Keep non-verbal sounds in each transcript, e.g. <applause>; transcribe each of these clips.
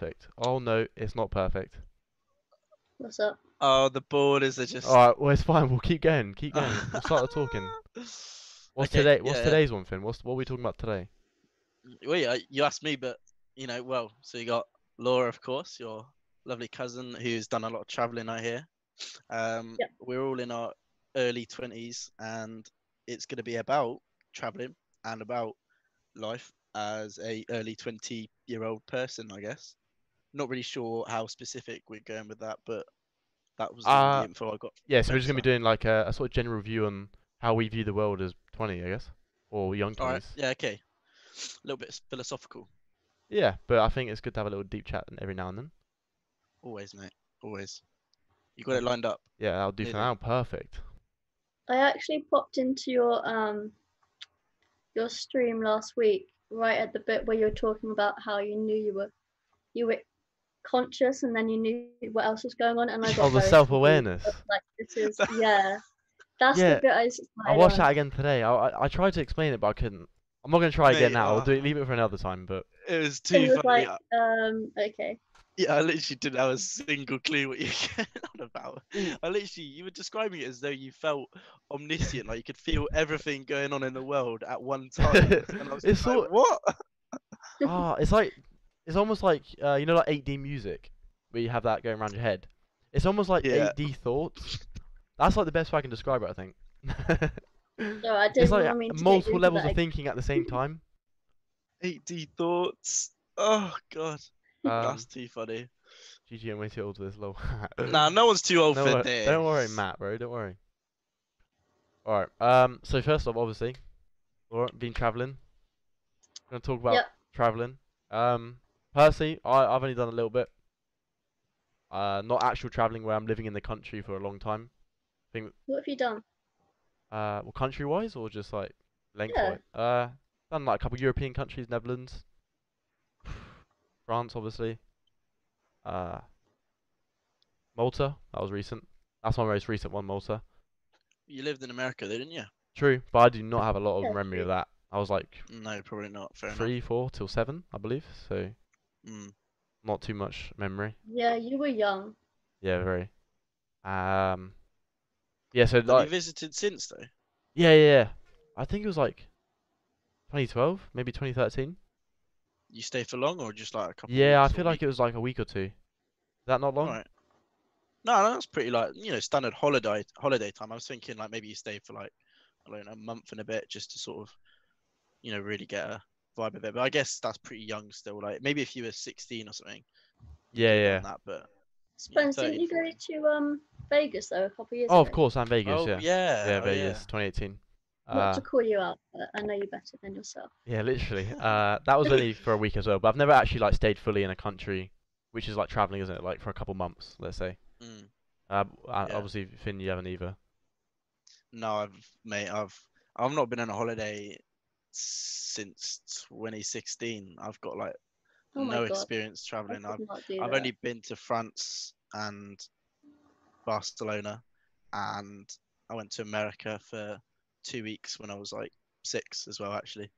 perfect. Oh no, it's not perfect. What's up? Oh, the borders are just. All right, well it's fine. We'll keep going. Keep going. We'll <laughs> start the talking. What's Okay, today? What's yeah, yeah. today's one, Finn? What's what are we talking about today? Well, yeah, you asked me, but you know, well, so you got Laura, of course, your lovely cousin who's done a lot of traveling I hear. Um, Yep. we're all in our early twenties, and it's going to be about traveling and about life as a early twenty-year-old person, I guess. Not really sure how specific we're going with that, but that was the Uh, info I got. Yeah, so we're just gonna be doing like a, a sort of general review on how we view the world as 20, I guess, or young All right, 20s. yeah, okay. A little bit philosophical, Yeah, but I think it's good to have a little deep chat every now and then. always, mate, always. You got it lined up. Yeah, that'll do for Really? now. Perfect. I actually popped into your um your stream last week, right at the bit where you were talking about how you knew you were you were conscious and then you knew what else was going on and I got Oh, the self-awareness. Like this is yeah. That's Yeah, the bit I s- I I watched don't- that again today. I, I I tried to explain it, but I couldn't. I'm not gonna try again Mate, now. I'll uh, do it. Leave it for another time. But It was It too was funny. like um okay. Yeah, I literally didn't have a single clue what you're <laughs> getting on about. I literally, you were describing it as though you felt omniscient, like you could feel everything going on in the world at one time. <laughs> And I was It's just like, sort- what? <laughs> ah, it's like it's almost like uh, you know, like 8D music, where you have that going around your head. It's almost like Yeah. 8D thoughts. That's like the best way I can describe it. I think. <laughs> No, I it's didn't like want me to multiple levels of thinking at the same time. 8D thoughts. Oh god, Um, that's too funny. GG, I'm way too old for this, lol. Nah, no one's too old No for this. Don't worry, Matt, bro. Don't worry. All right. Um. So first off, obviously, Laura, been traveling. Gonna talk about Yep. traveling. Um. Personally, I I've only done a little bit. Uh, not actual traveling where I'm living in the country for a long time. What have you done? Uh, well, country wise or just like lengthwise? Uh, done like a couple European countries, Netherlands, <sighs> France, obviously. Uh, Malta. That was recent. That's my most recent one, Malta. You lived in America, though, didn't you? True, but I do not have a lot of Yeah, memory of that. I was like No, probably not. Fair three, four till seven, I believe. So enough. Mm. not too much memory. Yeah, you were young. Yeah, very. Um, yeah. So Have like, you visited since though? yeah, yeah, yeah. I think it was like 2012, maybe 2013. You stay for long or just like a couple? Yeah, I feel like it was like a week or two. Is that not long? Right. No, no, that's pretty like you know standard holiday holiday time. I was thinking like maybe you stay for like I don't know a month and a bit just to sort of you know really get a vibe of it. But I guess that's pretty young still. Like maybe if you were 16 or something. Yeah, yeah. That, but Spence, didn't you go to um Vegas though a couple of years Oh, ago? of course, I'm Vegas. oh yeah. yeah, Yeah, oh, Vegas, 2018. Not Uh, to call you out, but I know you better than yourself. yeah, literally. <laughs> Uh, that was only for a week as well. But I've never actually like stayed fully in a country, which is like traveling, isn't it? Like for a couple months, let's say. Mm. Uh, b- uh, Yeah. obviously, Finn, you haven't either. No, I've mate, I've I've not been on a holiday since 2016. I've got like Oh no God. experience traveling. I've I've only been to France and Barcelona, and I went to America for two weeks when I was like six as well, actually.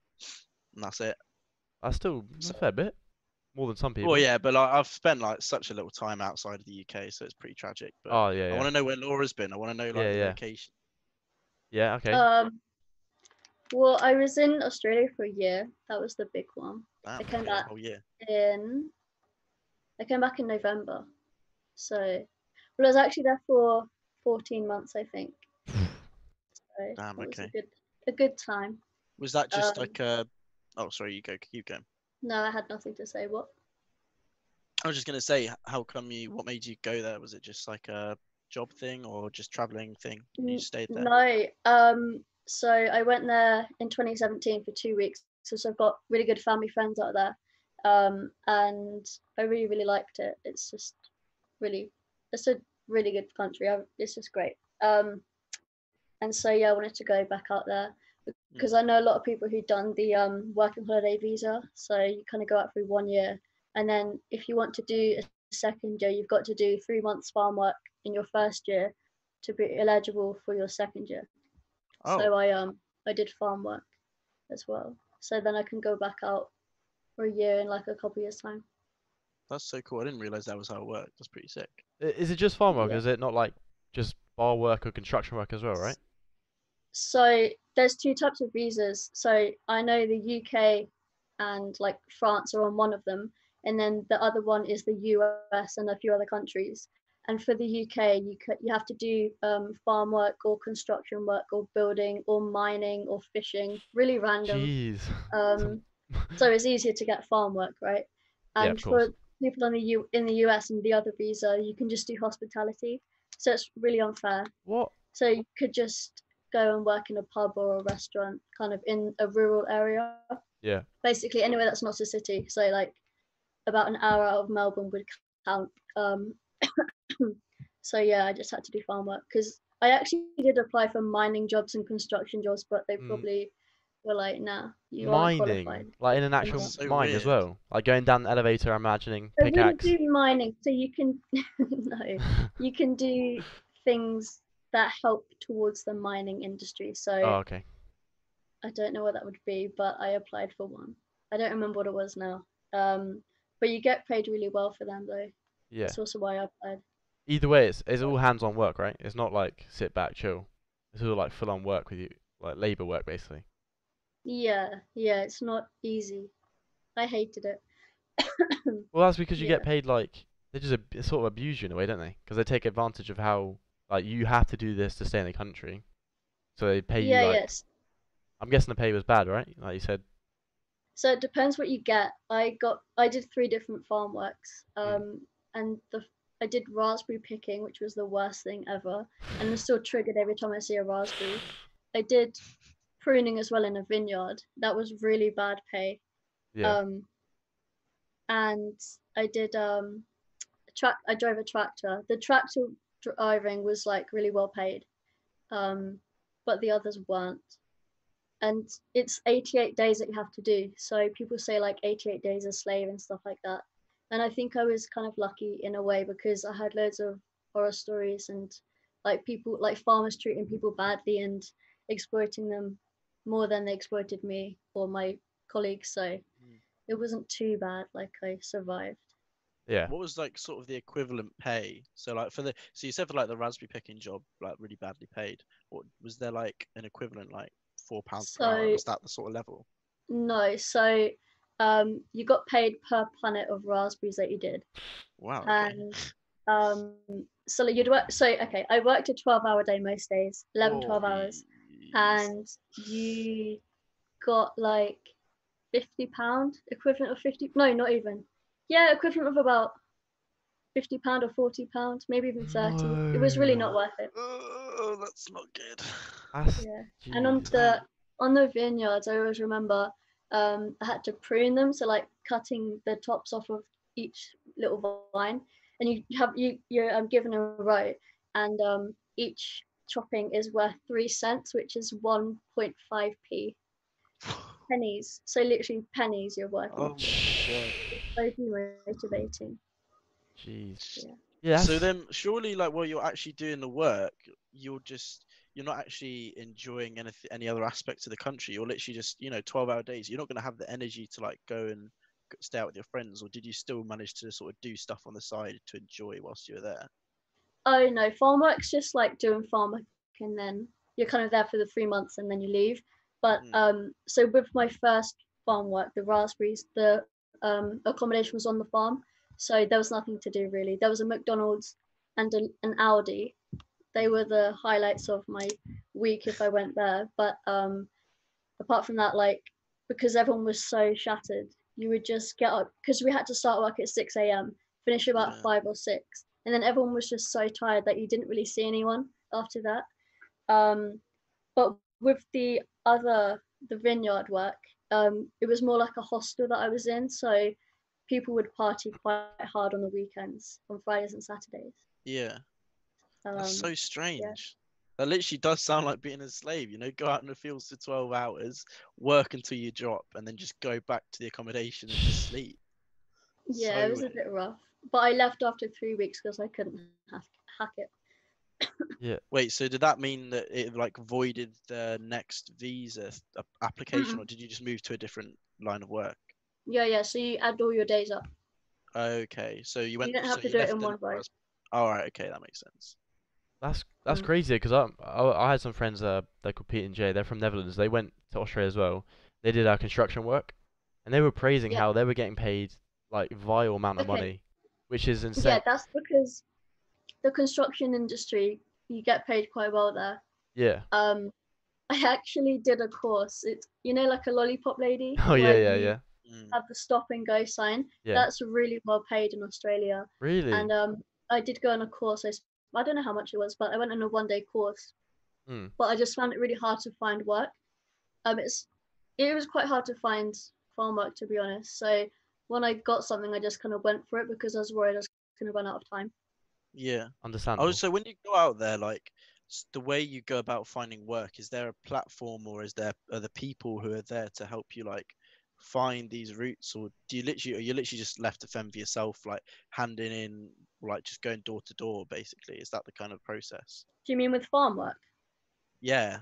And that's it. That's still a fair bit, more than some people. Well, yeah, but like, I've spent like such a little time outside of the UK, so it's pretty tragic. But Oh yeah, I yeah. want to know where Laura's been. I want to know like Yeah, the yeah. location. Yeah, okay. Um, well, I was in Australia for a year. That was the big one. Damn, I came back. Oh yeah. In I came back in November, so well, I was actually there for 14 months, I think. <sighs> So Damn, was a okay. good, a good time. Was that just Um, like a? Oh, sorry. You go. Keep going. No, I had nothing to say. What? I was just gonna say, how come you? What made you go there? Was it just like a job thing or just traveling thing? You stayed there. No. Um. So I went there in 2017 for two weeks. So, so I've got really good family friends out there, um, and I really really liked it. It's just really, it's a really good country. I, it's just great. Um, and so yeah, I wanted to go back out there because I know a lot of people who've done the um working holiday visa. So you kind of go out for one year, and then if you want to do a second year, you've got to do three months farm work in your first year to be eligible for your second year. Oh, So I um I did farm work as well. So then I can go back out for a year in like a couple years time. That's so cool. I didn't realize that was how it worked. That's pretty sick. Is it just farm work? Yeah. Is it not like just bar work or construction work as well, right? So there's two types of visas. So I know the UK and like France are on one of them, and then the other one is the US and a few other countries. And for the UK, you c- you have to do um, farm work or construction work or building or mining or fishing. Really random. Jeez. Um, so it's easier to get farm work, right? Yeah, And of for people in the U in the US and the other visa, you can just do hospitality. So it's really unfair. What? So you could just go and work in a pub or a restaurant, kind of in a rural area. Yeah. Basically, anywhere that's not a city. So like about an hour out of Melbourne would count. Um, so yeah, I just had to do farm work because I actually did apply for mining jobs and construction jobs, but they Mm. probably were like, "Nah, you aren't Mining, like in an actual so mine as well, like going down the elevator, imagining So we pickaxe. do mining, so you can <laughs> no, you can do things that help towards the mining industry. So Oh, okay. I don't know what that would be, but I applied for one. I don't remember what it was now. Um, but you get paid really well for them though. Yeah. That's also why I applied. Either way, it's it's all hands on work, right? It's not like sit back, chill. It's all like full on work with you, like labor work basically. Yeah, yeah, it's not easy. I hated it. <coughs> Well, that's because you get paid like they just ab- sort of abuse you in a way, don't they? Because they take advantage of how like you have to do this to stay in the country, so they pay you yeah, like. yes. I'm guessing the pay was bad, right? Like you said. So it depends what you get. I got I did three different farm works. Mm. Um, and the I did raspberry picking, which was the worst thing ever, and I'm still triggered every time I see a raspberry. I did pruning as well in a vineyard. That was really bad pay. Yeah. Um, and I did um, track. I drove a tractor. The tractor driving was like really well paid, um, but the others weren't. And it's 88 days that you have to do. So people say like 88 days a slave and stuff like that. And I think I was kind of lucky in a way because I had loads of horror stories and like people like farmers treating people badly and exploiting them more than they exploited me or my colleagues. So hmm. it wasn't too bad. Like I survived. yeah. What was like sort of the equivalent pay? So like for the so you said for like the raspberry picking job, like really badly paid. What was there like an equivalent like four pounds per hour? Was that the sort of level? No, so um, you got paid per punnet of raspberries that you did, Wow. and um, so you'd work. So okay, I worked a twelve-hour day most days, 11, 12 hours, Jeez. and you got like fifty pound equivalent of fifty. No, not even. Yeah, equivalent of about fifty pound or forty pound, maybe even thirty. It was really not worth it. Oh, that's not good. That's, Yeah. And on the on the vineyards, I always remember um, I had to prune them, so like cutting the tops off of each little vine, and you have you you're um, given a row, and um, each chopping is worth three cents, which is one point five p <sighs> pennies. So literally pennies you're working. Oh my god. So motivating. Jeez. Yeah. Yeah. So then, surely, like while you're actually doing the work, you're just you're not actually enjoying any any other aspects of the country. You're literally just you know twelve hour days. You're not going to have the energy to like go and stay out with your friends, or did you still manage to sort of do stuff on the side to enjoy whilst you were there? Oh no, farm work's just like doing farm work and then you're kind of there for the three months and then you leave. But Mm. um, so with my first farm work, the raspberries, the um, accommodation was on the farm, so there was nothing to do really. There was a McDonald's and a, an Aldi. They were the highlights of my week if I went there. But um, apart from that, like because everyone was so shattered, you would just get up because we had to start work at six a.m. finish about Yeah. five or six and then everyone was just so tired that you didn't really see anyone after that um but with the other the vineyard work um it was more like a hostel that i was in so people would party quite hard on the weekends on fridays and saturdays Yeah, um, that's so strange. That literally does sound like being a slave. You know, go out in the fields for twelve hours, work until you drop, and then just go back to the accommodation and just sleep. yeah so it was a bit rough but i left after three weeks because i couldn't hack, hack it yeah. Wait, so did that mean that it like voided the next visa th- ap- application, or did you just move to a different line of work? yeah yeah so you add all your days up Okay, so you went. You don't have so to do it in one go. All right. Okay, that makes sense. That's that's Mm. crazy because I, I I had some friends uh they're called Pete and Jay. They're from Netherlands. They went to Australia as well. They did our construction work, and they were praising Yeah. how they were getting paid like vile amount of Okay. money, which is insane. Yeah, that's because the construction industry, you get paid quite well there. Yeah. Um, I actually did a course. It's you know like a lollipop lady. <laughs> Oh yeah, yeah, yeah. Have the stop and go sign. yeah. That's really well paid in Australia. Really? And um, I did go on a course. I, I don't know how much it was, but I went on a one day course. Hmm. But I just found it really hard to find work. Um, it's it was quite hard to find farm work to be honest. So when I got something, I just kind of went for it because I was worried I was going to run out of time. Yeah. understand. Oh, so when you go out there, like the way you go about finding work, is there a platform or is there are the people who are there to help you like find these routes, or do you literally are you literally just left to fend for yourself, like handing in, like just going door to door, basically? Is that the kind of process? Do you mean with farm work? Yeah.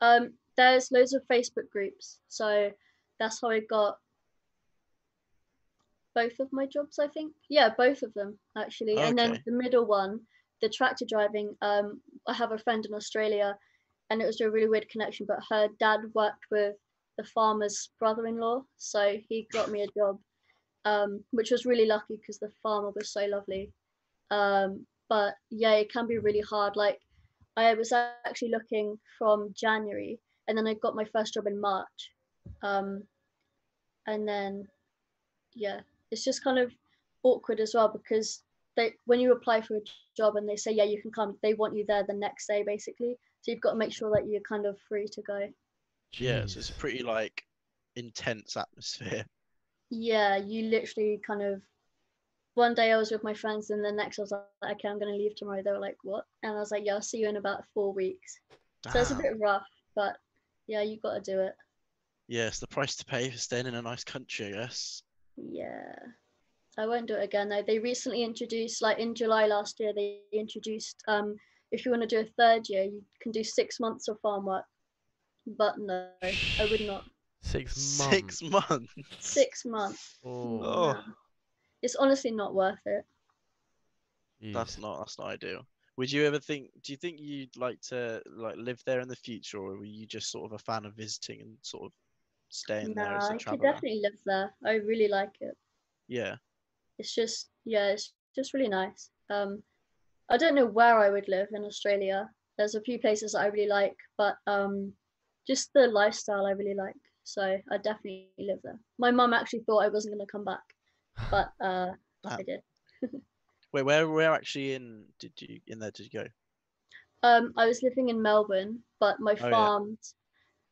Um, there's loads of Facebook groups, so that's how I got both of my jobs. I think, yeah, both of them actually. And then the middle one, the tractor driving. Um, I have a friend in Australia, and it was a really weird connection. But her dad worked with the farmer's brother-in-law, so he got me a job, um, which was really lucky because the farmer was so lovely. Um, but yeah, it can be really hard. Like I was actually looking from January, and then I got my first job in March. Um, and then, yeah, it's just kind of awkward as well because they when you apply for a job and they say yeah you can come, they want you there the next day basically. So you've got to make sure that you're kind of free to go. Yeah. So it's a pretty like intense atmosphere. Yeah, you literally kind of. One day I was with my friends, and the next I was like, okay, I'm gonna leave tomorrow. They were like, what? And I was like, yeah, I'll see you in about four weeks. So it's a bit rough, but yeah, you've got to do it. Yeah, it's the price to pay for staying in a nice country, I guess. Yeah. I won't do it again though. They recently introduced, like in July last year, they introduced um if you want to do a third year, you can do six months of farm work. But no, I would not. Six months. Six months. Six months. Oh, Oh. no. It's honestly not worth it. That's not that's not ideal. Would you ever think? Do you think you'd like to like live there in the future, or were you just sort of a fan of visiting and sort of staying there as a Nah, a I could traveler? definitely live there. I really like it. Yeah, It's just yeah, it's just really nice. Um, I don't know where I would live in Australia. There's a few places that I really like, but um, just the lifestyle I really like. So I definitely live there. My mum actually thought I wasn't gonna come back, but uh, I did. <laughs> wait, where where actually in did you in there did you go? Um, I was living in Melbourne, but my Oh, yeah. farms,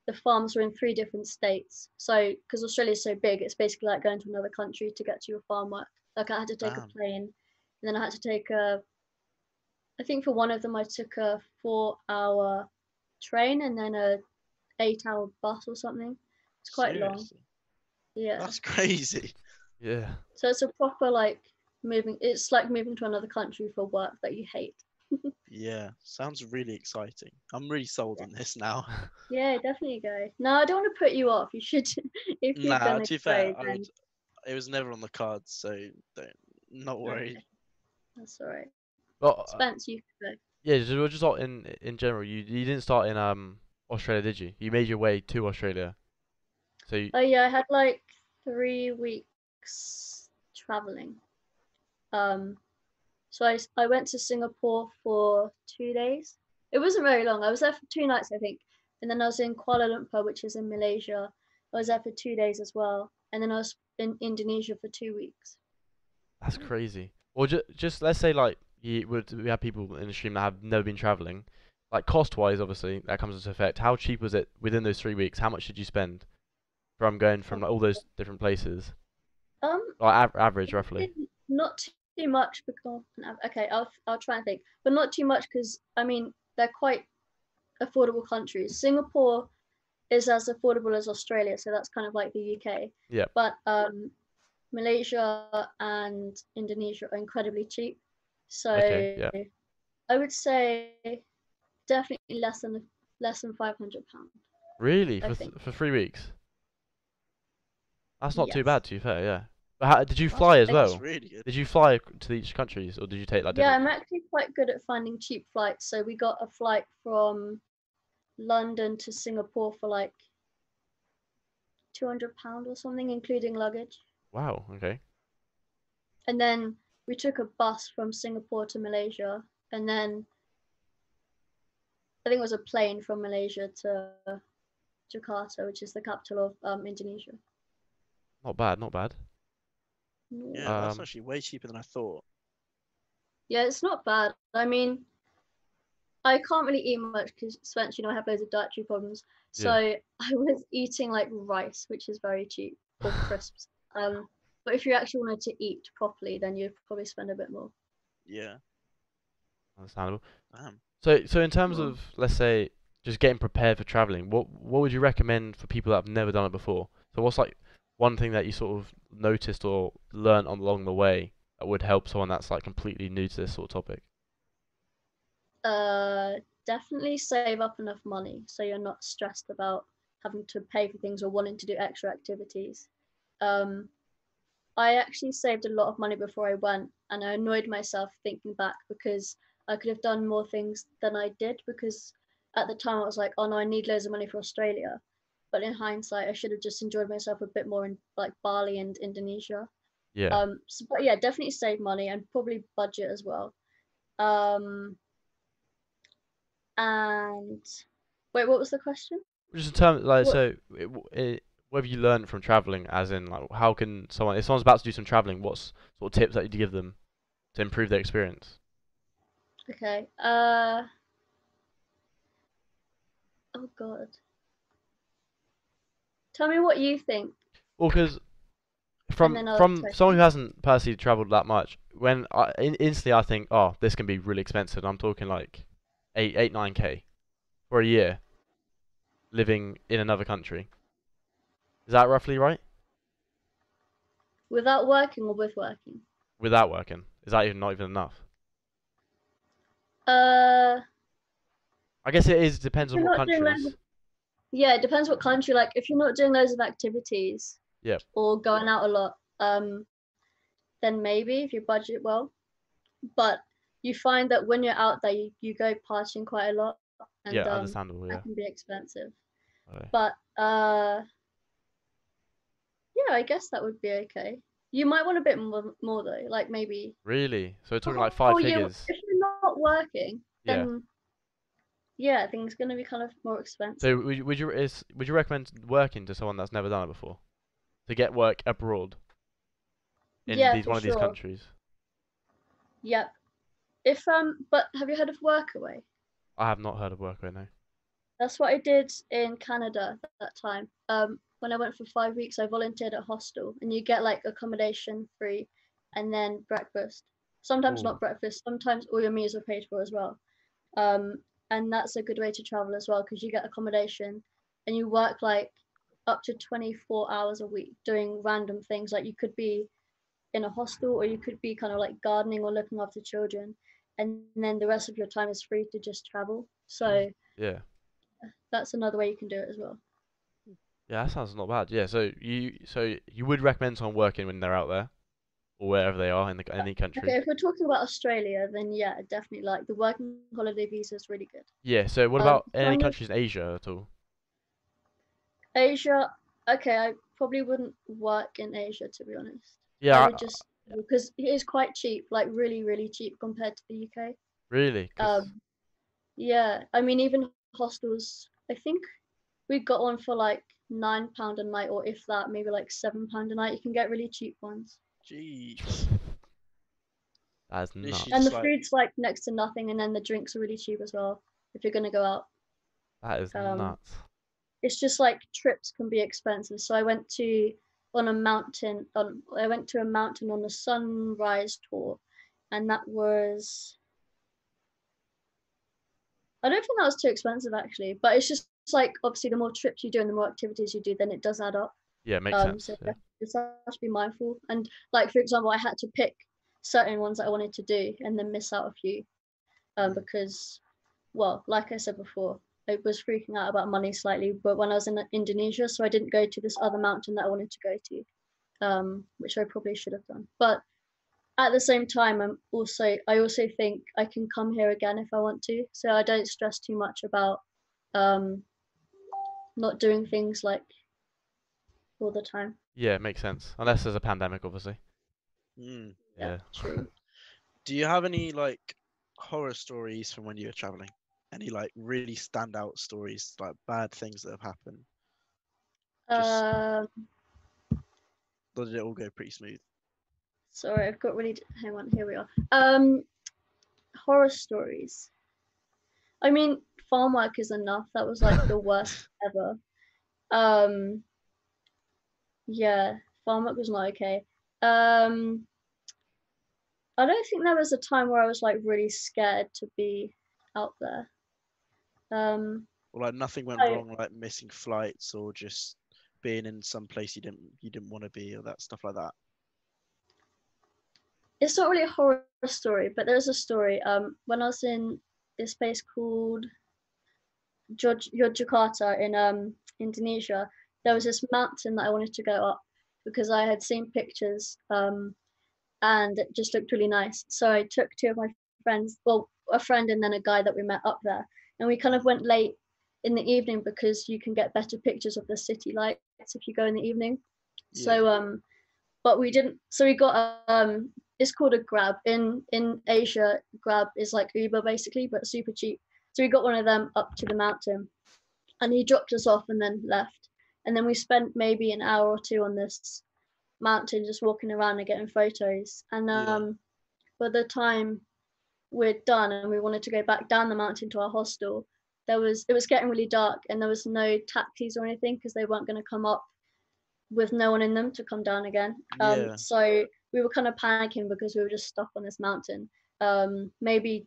the farms were in three different states. So because Australia's so big, it's basically like going to another country to get to your farm work. Like I had to take Damn. a plane, and then I had to take a. I think for one of them I took a four-hour train and then a eight-hour bus or something. It's quite long. Yeah. That's <laughs> crazy. Yeah. So it's a proper like moving. It's like moving to another country for work that you hate. <laughs> Yeah, sounds really exciting. I'm really sold on this now. <laughs> Yeah, definitely go. No, I don't want to put you off. You should, <laughs> if you're nah, gonna to be go, fair, I then would, it was never on the cards, so don't not worried. that's all right. Well, uh, Spence, you could go. yeah, just, well, just all in in general, you you didn't start in um Australia, did you? You made your way to Australia. So you, Oh yeah, I had like three weeks traveling. Um, so I went to Singapore for two days. It wasn't very long. I was there for two nights, I think, and then I was in Kuala Lumpur, which is in Malaysia. I was there for two days as well, and then I was in Indonesia for two weeks. that's crazy. Or just just let's say like you would we have people in the stream that have never been traveling, like cost wise, obviously that comes into effect. How cheap was it within those three weeks? How much did you spend from going from like, all those different places? Um, Like av- average, roughly. Not too much because okay, I'll I'll try and think, but not too much because I mean they're quite affordable countries. Singapore is as affordable as Australia, so that's kind of like the UK. Yep. But um, Malaysia and Indonesia are incredibly cheap, so Okay, yeah. I would say definitely less than less than five hundred pounds. Really? I For think. for three weeks? That's not too Yes. bad, to be fair, yeah. But how, did you That's- fly as That's well? really good. Did you fly to each countries, or did you take like Yeah, different? I'm actually quite good at finding cheap flights. So we got a flight from London to Singapore for like 200 pound or something, including luggage. Wow. Okay. And then we took a bus from Singapore to Malaysia, and then I think it was a plane from Malaysia to Jakarta, which is the capital of um, Indonesia. Not bad. Not bad. Yeah, that's Um, actually way cheaper than I thought. Yeah, it's not bad. I mean, I can't really eat much because Spence, you know, I have loads of dietary problems. Yeah. So <laughs> I was eating like rice, which is very cheap, or <laughs> crisps. Um, but if you actually wanted to eat properly, then you'd probably spend a bit more. Yeah. Understandable. Damn. So, so in terms of let's say just getting prepared for traveling, what what would you recommend for people that have never done it before? So, what's like one thing that you sort of noticed or learned on along the way that would help someone that's like completely new to this sort of topic? Uh, definitely save up enough money so you're not stressed about having to pay for things or wanting to do extra activities. Um, I actually saved a lot of money before I went, and I annoyed myself thinking back because I could have done more things than I did because at the time I was like, oh no, I need loads of money for Australia. But in hindsight, I should have just enjoyed myself a bit more in like Bali and Indonesia. Yeah. Um, so, but yeah, definitely save money and probably budget as well. Um, and wait, what was the question? Just in terms, like, What- so, it, it, what have you learned from traveling? As in, like, how can someone, if someone's about to do some traveling, what's sort of tips that you'd give them to improve their experience? Okay. Uh. Oh God. Tell me what you think. Well, because from from someone who hasn't personally travelled that much, when I in, instantly I think, oh, this can be really expensive. I'm talking like eight, eight, nine k for a year, living in another country. Is that roughly right? Without working or with working? Without working, is that even not even enough? Uh. I guess it is. Depends on what countries. Yeah, it depends what country. Like, if you're not doing loads of activities, Yep. or going out a lot, um, then maybe if you budget well. But you find that when you're out there, you, you go partying quite a lot, and Yeah, um, understandable. Yeah. that can be expensive. Okay. But uh, yeah, I guess that would be okay. You might want a bit more, more though, like maybe. Really? So we're talking Oh, like five oh, yeah, figures. If you're not working, Yeah. Then think it's gonna be kind of more expensive. So would you, would you is would you recommend working to someone that's never done it before, to get work abroad in Yeah, these one of these countries? Yep. If um, but have you heard of Workaway? I have not heard of Workaway. No. That's what I did in Canada at that time. Um, when I went for five weeks, I volunteered at a hostel, and you get like accommodation free, and then breakfast. Sometimes Ooh. not breakfast. Sometimes all your meals are paid for as well. Um, and that's a good way to travel as well because you get accommodation, and you work like up to 24 hours a week doing random things. Like you could be in a hostel, or you could be kind of like gardening or looking after children, and then the rest of your time is free to just travel. So Yeah. that's another way you can do it as well. Yeah, that sounds not bad. Yeah. So you so you would recommend someone working when they're out there, or wherever they are in the any country. Okay, if we're talking about Australia, then yeah, definitely like the working holiday visa is really good. Yeah. So what Um, about any countries in Asia at all? Asia, okay, I probably wouldn't work in Asia to be honest. Yeah. I I- just because it is quite cheap, like really, really cheap compared to the UK. really? Um, yeah, I mean even hostels, I think we got one for like nine pound a night, or if that, maybe like seven pound a night. You can get really cheap ones, Jeez. That's nuts. and the like- food's like next to nothing, and then the drinks are really cheap as well if you're gonna go out. That is um, nuts. it's just like trips can be expensive. So I went to on a mountain on I went to a mountain on a sunrise tour and that was I don't think that was too expensive actually, but it's just like obviously the more trips you do and the more activities you do, then it does add up. Yeah, makes Um, sense. so Yeah. Just have to be mindful. And like for example, I had to pick certain ones that I wanted to do and then miss out a few, um, Mm. because, well, like I said before, I was freaking out about money slightly. But when I was in Indonesia, so I didn't go to this other mountain that I wanted to go to, um, which I probably should have done. But at the same time, I'm also I also think I can come here again if I want to. So I don't stress too much about um, not doing things like all the time. Yeah, it makes sense. Unless there's a pandemic, obviously. Mm. Yeah. True. <laughs> Do you have any like horror stories from when you were traveling? Any like really standout stories, like bad things that have happened? Just- Um, Or did it all go pretty smooth? sorry, I've got really. Hang on, here we are. Um, horror stories. I mean, farm work is enough. That was like the worst <laughs> ever. Um, yeah, farm work was not okay. Um, I don't think there was a time where I was like really scared to be out there. Um, Or like nothing went I- wrong, like missing flights or just being in some place you didn't you didn't want to be or that stuff like that. it's not really a horror story, but there's a story. Um, when I was in this place called Yog- Yogyakarta in um Indonesia, there was this mountain that I wanted to go up because I had seen pictures um, and it just looked really nice. So I took two of my friends, well, a friend and then a guy that we met up there, and we kind of went late in the evening because you can get better pictures of the city lights if you go in the evening. Yeah. So um, but we didn't. So we got um, it's called a Grab in in Asia. Grab is like Uber basically, but super cheap. So we got one of them up to the mountain, and he dropped us off and then left. And then we spent maybe an hour or two on this mountain, just walking around and getting photos. And Yeah. um, by the time we're done and we wanted to go back down the mountain to our hostel, there was it was getting really dark and there was no taxis or anything because they weren't going to come up with no one in them to come down again. Um, Yeah. So we were kind of panicking because we were just stuck on this mountain, um, maybe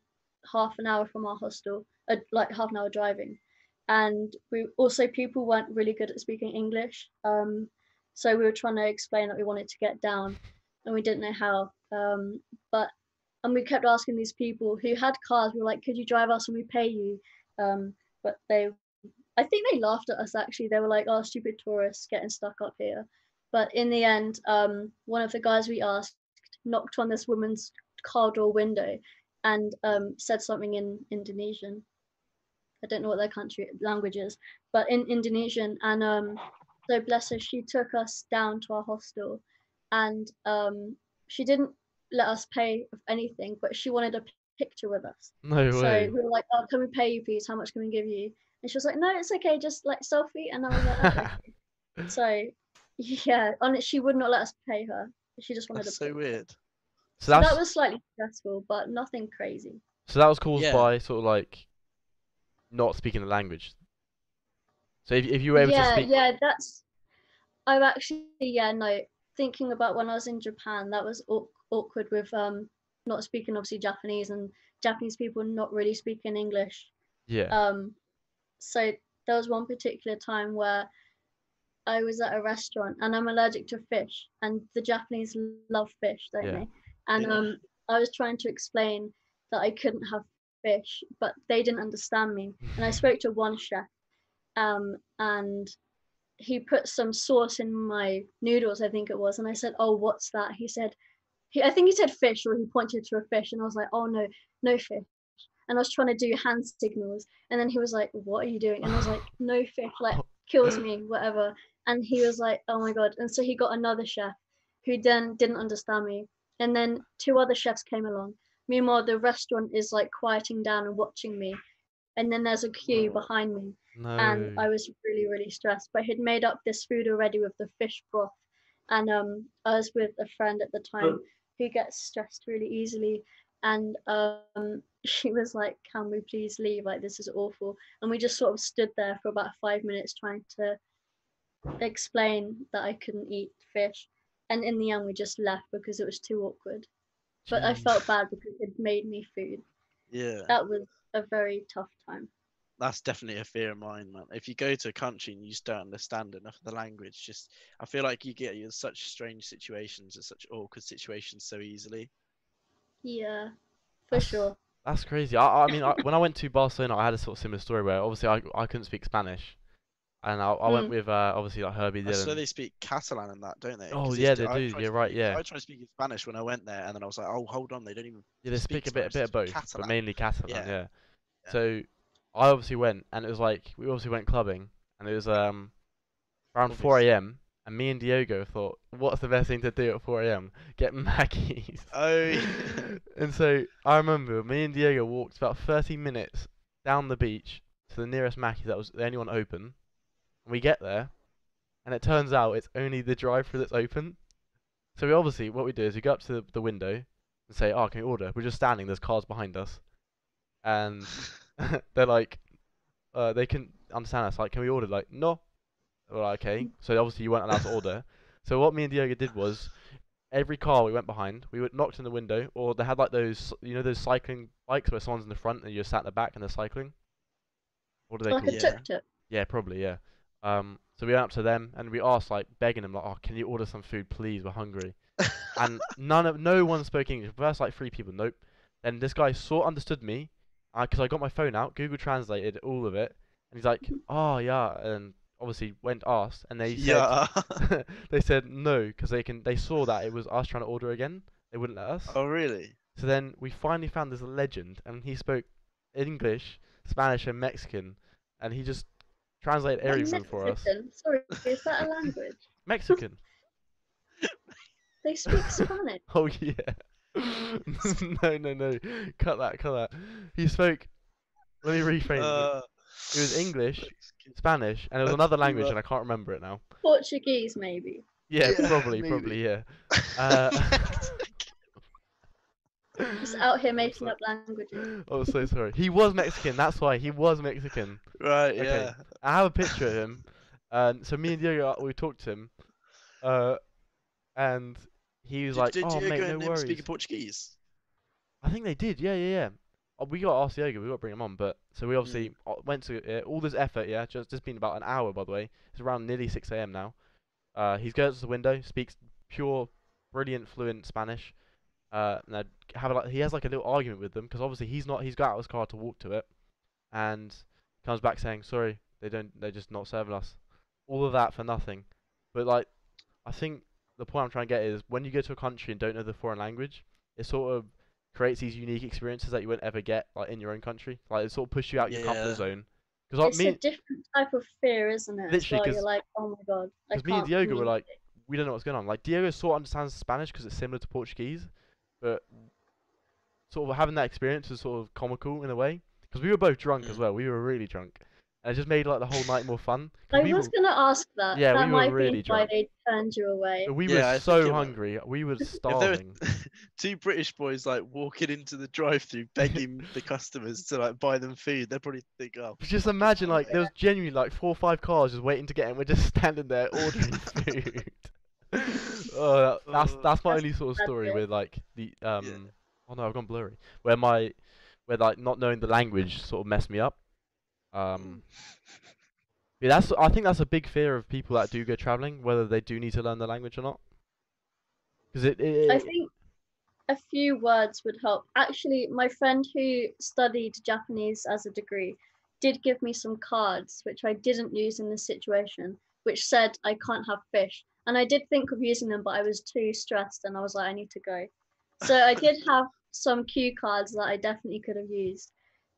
half an hour from our hostel, uh, like half an hour driving. And we also people weren't really good at speaking English, um, so we were trying to explain that we wanted to get down, and we didn't know how. Um, but and we kept asking these people who had cars. We were like, "Could you drive us and we pay you?" Um, but they I think they laughed at us actually. They were like, "Oh, stupid tourists getting stuck up here." But in the end, um, one of the guys we asked knocked on this woman's car door window and um, said something in Indonesian. I don't know what their country language is, but in Indonesian. And um, so bless her, she took us down to our hostel, and um, she didn't let us pay anything, but she wanted a picture with us. No So way. we were like, "Oh, can we pay you, please? How much can we give you?" And she was like, "No, it's okay, just like selfie." And I was like, "Oh, okay." <laughs> "So, yeah." On it, she would not let us pay her. She just wanted That's a so weird. so So that was slightly stressful, but nothing crazy. so that was caused Yeah. by sort of like not speaking the language. So if if you were able yeah, to speak, yeah, that's. I've actually, yeah, no. Thinking about when I was in Japan, that was aw- awkward with um not speaking obviously Japanese and Japanese people not really speaking English. yeah, Um, so there was one particular time where I was at a restaurant and I'm allergic to fish, and the Japanese love fish, don't Yeah. they? And Yeah. um, I was trying to explain that I couldn't have fish, but they didn't understand me. And I spoke to one chef, um, and he put some sauce in my noodles, I think it was, and I said, "Oh, what's that?" He said, he, I think he said fish, or he pointed to a fish, and I was like, "Oh no, no fish." And I was trying to do hand signals, and then he was like, "What are you doing?" And I was like, <sighs> "No fish, like kills me, whatever." And he was like, "Oh my god!" And so he got another chef, who then didn't understand me, and then two other chefs came along. Meanwhile, the restaurant is like quieting down and watching me, and then there's a queue behind me, no. and I was really really stressed. But he'd made up this food already with the fish broth, and um, I was with a friend at the time who gets stressed really easily, and um, <laughs> she was like, "Can we please leave? Like this is awful." And we just sort of stood there for about five minutes trying to explain that I couldn't eat fish, and in the end we just left because it was too awkward. But I felt bad because it made me food. Yeah. That was a very tough time. that's definitely a fear of mine, man. If you go to a country and you just don't understand enough of the language, just I feel like you get in such strange situations and such awkward situations so easily. Yeah, for That's- sure. That's crazy. I, I mean, I, when I went to Barcelona, I had a sort of similar story where obviously I, I couldn't speak Spanish, and I, I went Mm. with uh, obviously like Herbie I swear Dylan. they speak Catalan and that, don't they? Oh, 'Cause yeah, they I do, tried you're right, speaking- yeah. I tried speaking Spanish when I went there, and then I was like, oh, hold on, they don't even. Yeah, they speak, a bit, a bit of speak both, but mainly Catalan. Yeah. Yeah. Yeah. So I obviously went, and it was like we obviously went clubbing, and it was um around 4 a.m. And me and Diogo thought, what's the best thing to do at 4 a.m.? Get <laughs> Maggie's. Oh, <laughs> and so I remember me and Diego walked about 30 minutes down the beach to the nearest Mackey's that was the only one open. And we get there, and it turns out it's only the drive-through that's open. So we obviously, what we do is we go up to the, the window and say, "Oh, can we order?" We're just standing. There's cars behind us, and <laughs> <laughs> they're like, uh, they can understand us. Like, can we order? Like, no. We're like, okay. So obviously you weren't allowed to order. So what me and Diego did was, every car we went behind, we would knocked on the window, or they had like those, you know, those cycling bikes where someone's in the front and you're sat in the back and they're cycling. What do they like call? a it? Yeah. tuk tuk. Yeah, probably, yeah. Um, so we went up to them and we asked, like, begging them, like, "Oh, can you order some food, please? We're hungry." <laughs> and none of, no one spoke English. First, like three people, nope. Then this guy sort understood me, because I got my phone out, Google translated all of it, and he's like, "Oh yeah," and obviously went asked, and they said, yeah. <laughs> they said no, because they can, they saw that it was us trying to order again. They wouldn't let us. oh, really? So then we finally found this legend, and he spoke English, Spanish, and Mexican, and he just translated everything for us. Sorry, is that a language? <laughs> Mexican. <laughs> They speak Spanish. <laughs> Oh yeah. no, no, no. Cut that. Cut that. He spoke. Let me rephrase it. Uh, It was English, Mexican. Spanish, and it was another language, and I can't remember it now. Portuguese, maybe. Yeah, Yeah, probably, maybe. probably, yeah. Uh, Just out here <laughs> making up languages. oh, so sorry. He was Mexican. That's why he was Mexican. right, Okay. yeah. I have a picture of him. And so me and Diego, uh, we talked to him, uh, and he was Did, like, did "Oh, Diego mate, no and him worries." speak in Portuguese? I think they did. Yeah, yeah, yeah. Oh, we got to ask Diego. We got to bring him on. But so we obviously uh, went to uh, all this effort. Yeah, just just been about an hour, by the way. It's around nearly 6 a.m. now. Uh, he goes to the window, speaks pure, brilliant, fluent Spanish. Uh, and have a, like he has like a little argument with them because obviously he's not he's got out of his car to walk to it, and comes back saying sorry they don't they're just not serving us. All of that for nothing. But like, I think the point I'm trying to get is when you go to a country and don't know the foreign language, it sort of creates these unique experiences that you wouldn't ever get like in your own country. Like it sort of push you out your Yeah. comfort zone. Because It's like, a different type of fear, isn't it? as Literally, well? 'cause- You're like, oh my god. I 'cause me and can't Diogo were like, we don't know what's going on. Like Diego sort of understands Spanish because it's similar to Portuguese, but sort of having that experience was sort of comical in a way. Because we were both drunk as Mm. well. We were really drunk, and it just made like the whole night more fun. I we was were, gonna ask that. Yeah, that we were might really be why they turned you away. we Yeah, were so it wa- hungry. We were <laughs> starving. were <laughs> two British boys like walking into the drive-through begging the customers to like buy them food, they'd probably think, "Oh, Just imagine like there was genuinely like four or five cars just waiting to get in. We're just <laughs> standing there ordering food. <laughs> oh, that, that's Uh, that's my only sort of story with like the um. Oh no, I've gone blurry. Where my, where like not knowing the language sort of messed me up. Um. Yeah, that's I think that's a big fear of people that do go traveling, whether they do need to learn the language or not. Because it, it, I think a few words would help. Actually, my friend who studied Japanese as a degree did give me some cards, which I didn't use in this situation, which said I can't have fish. And I did think of using them, but I was too stressed and I was like, I need to go. So I did <laughs> have some cue cards that I definitely could have used,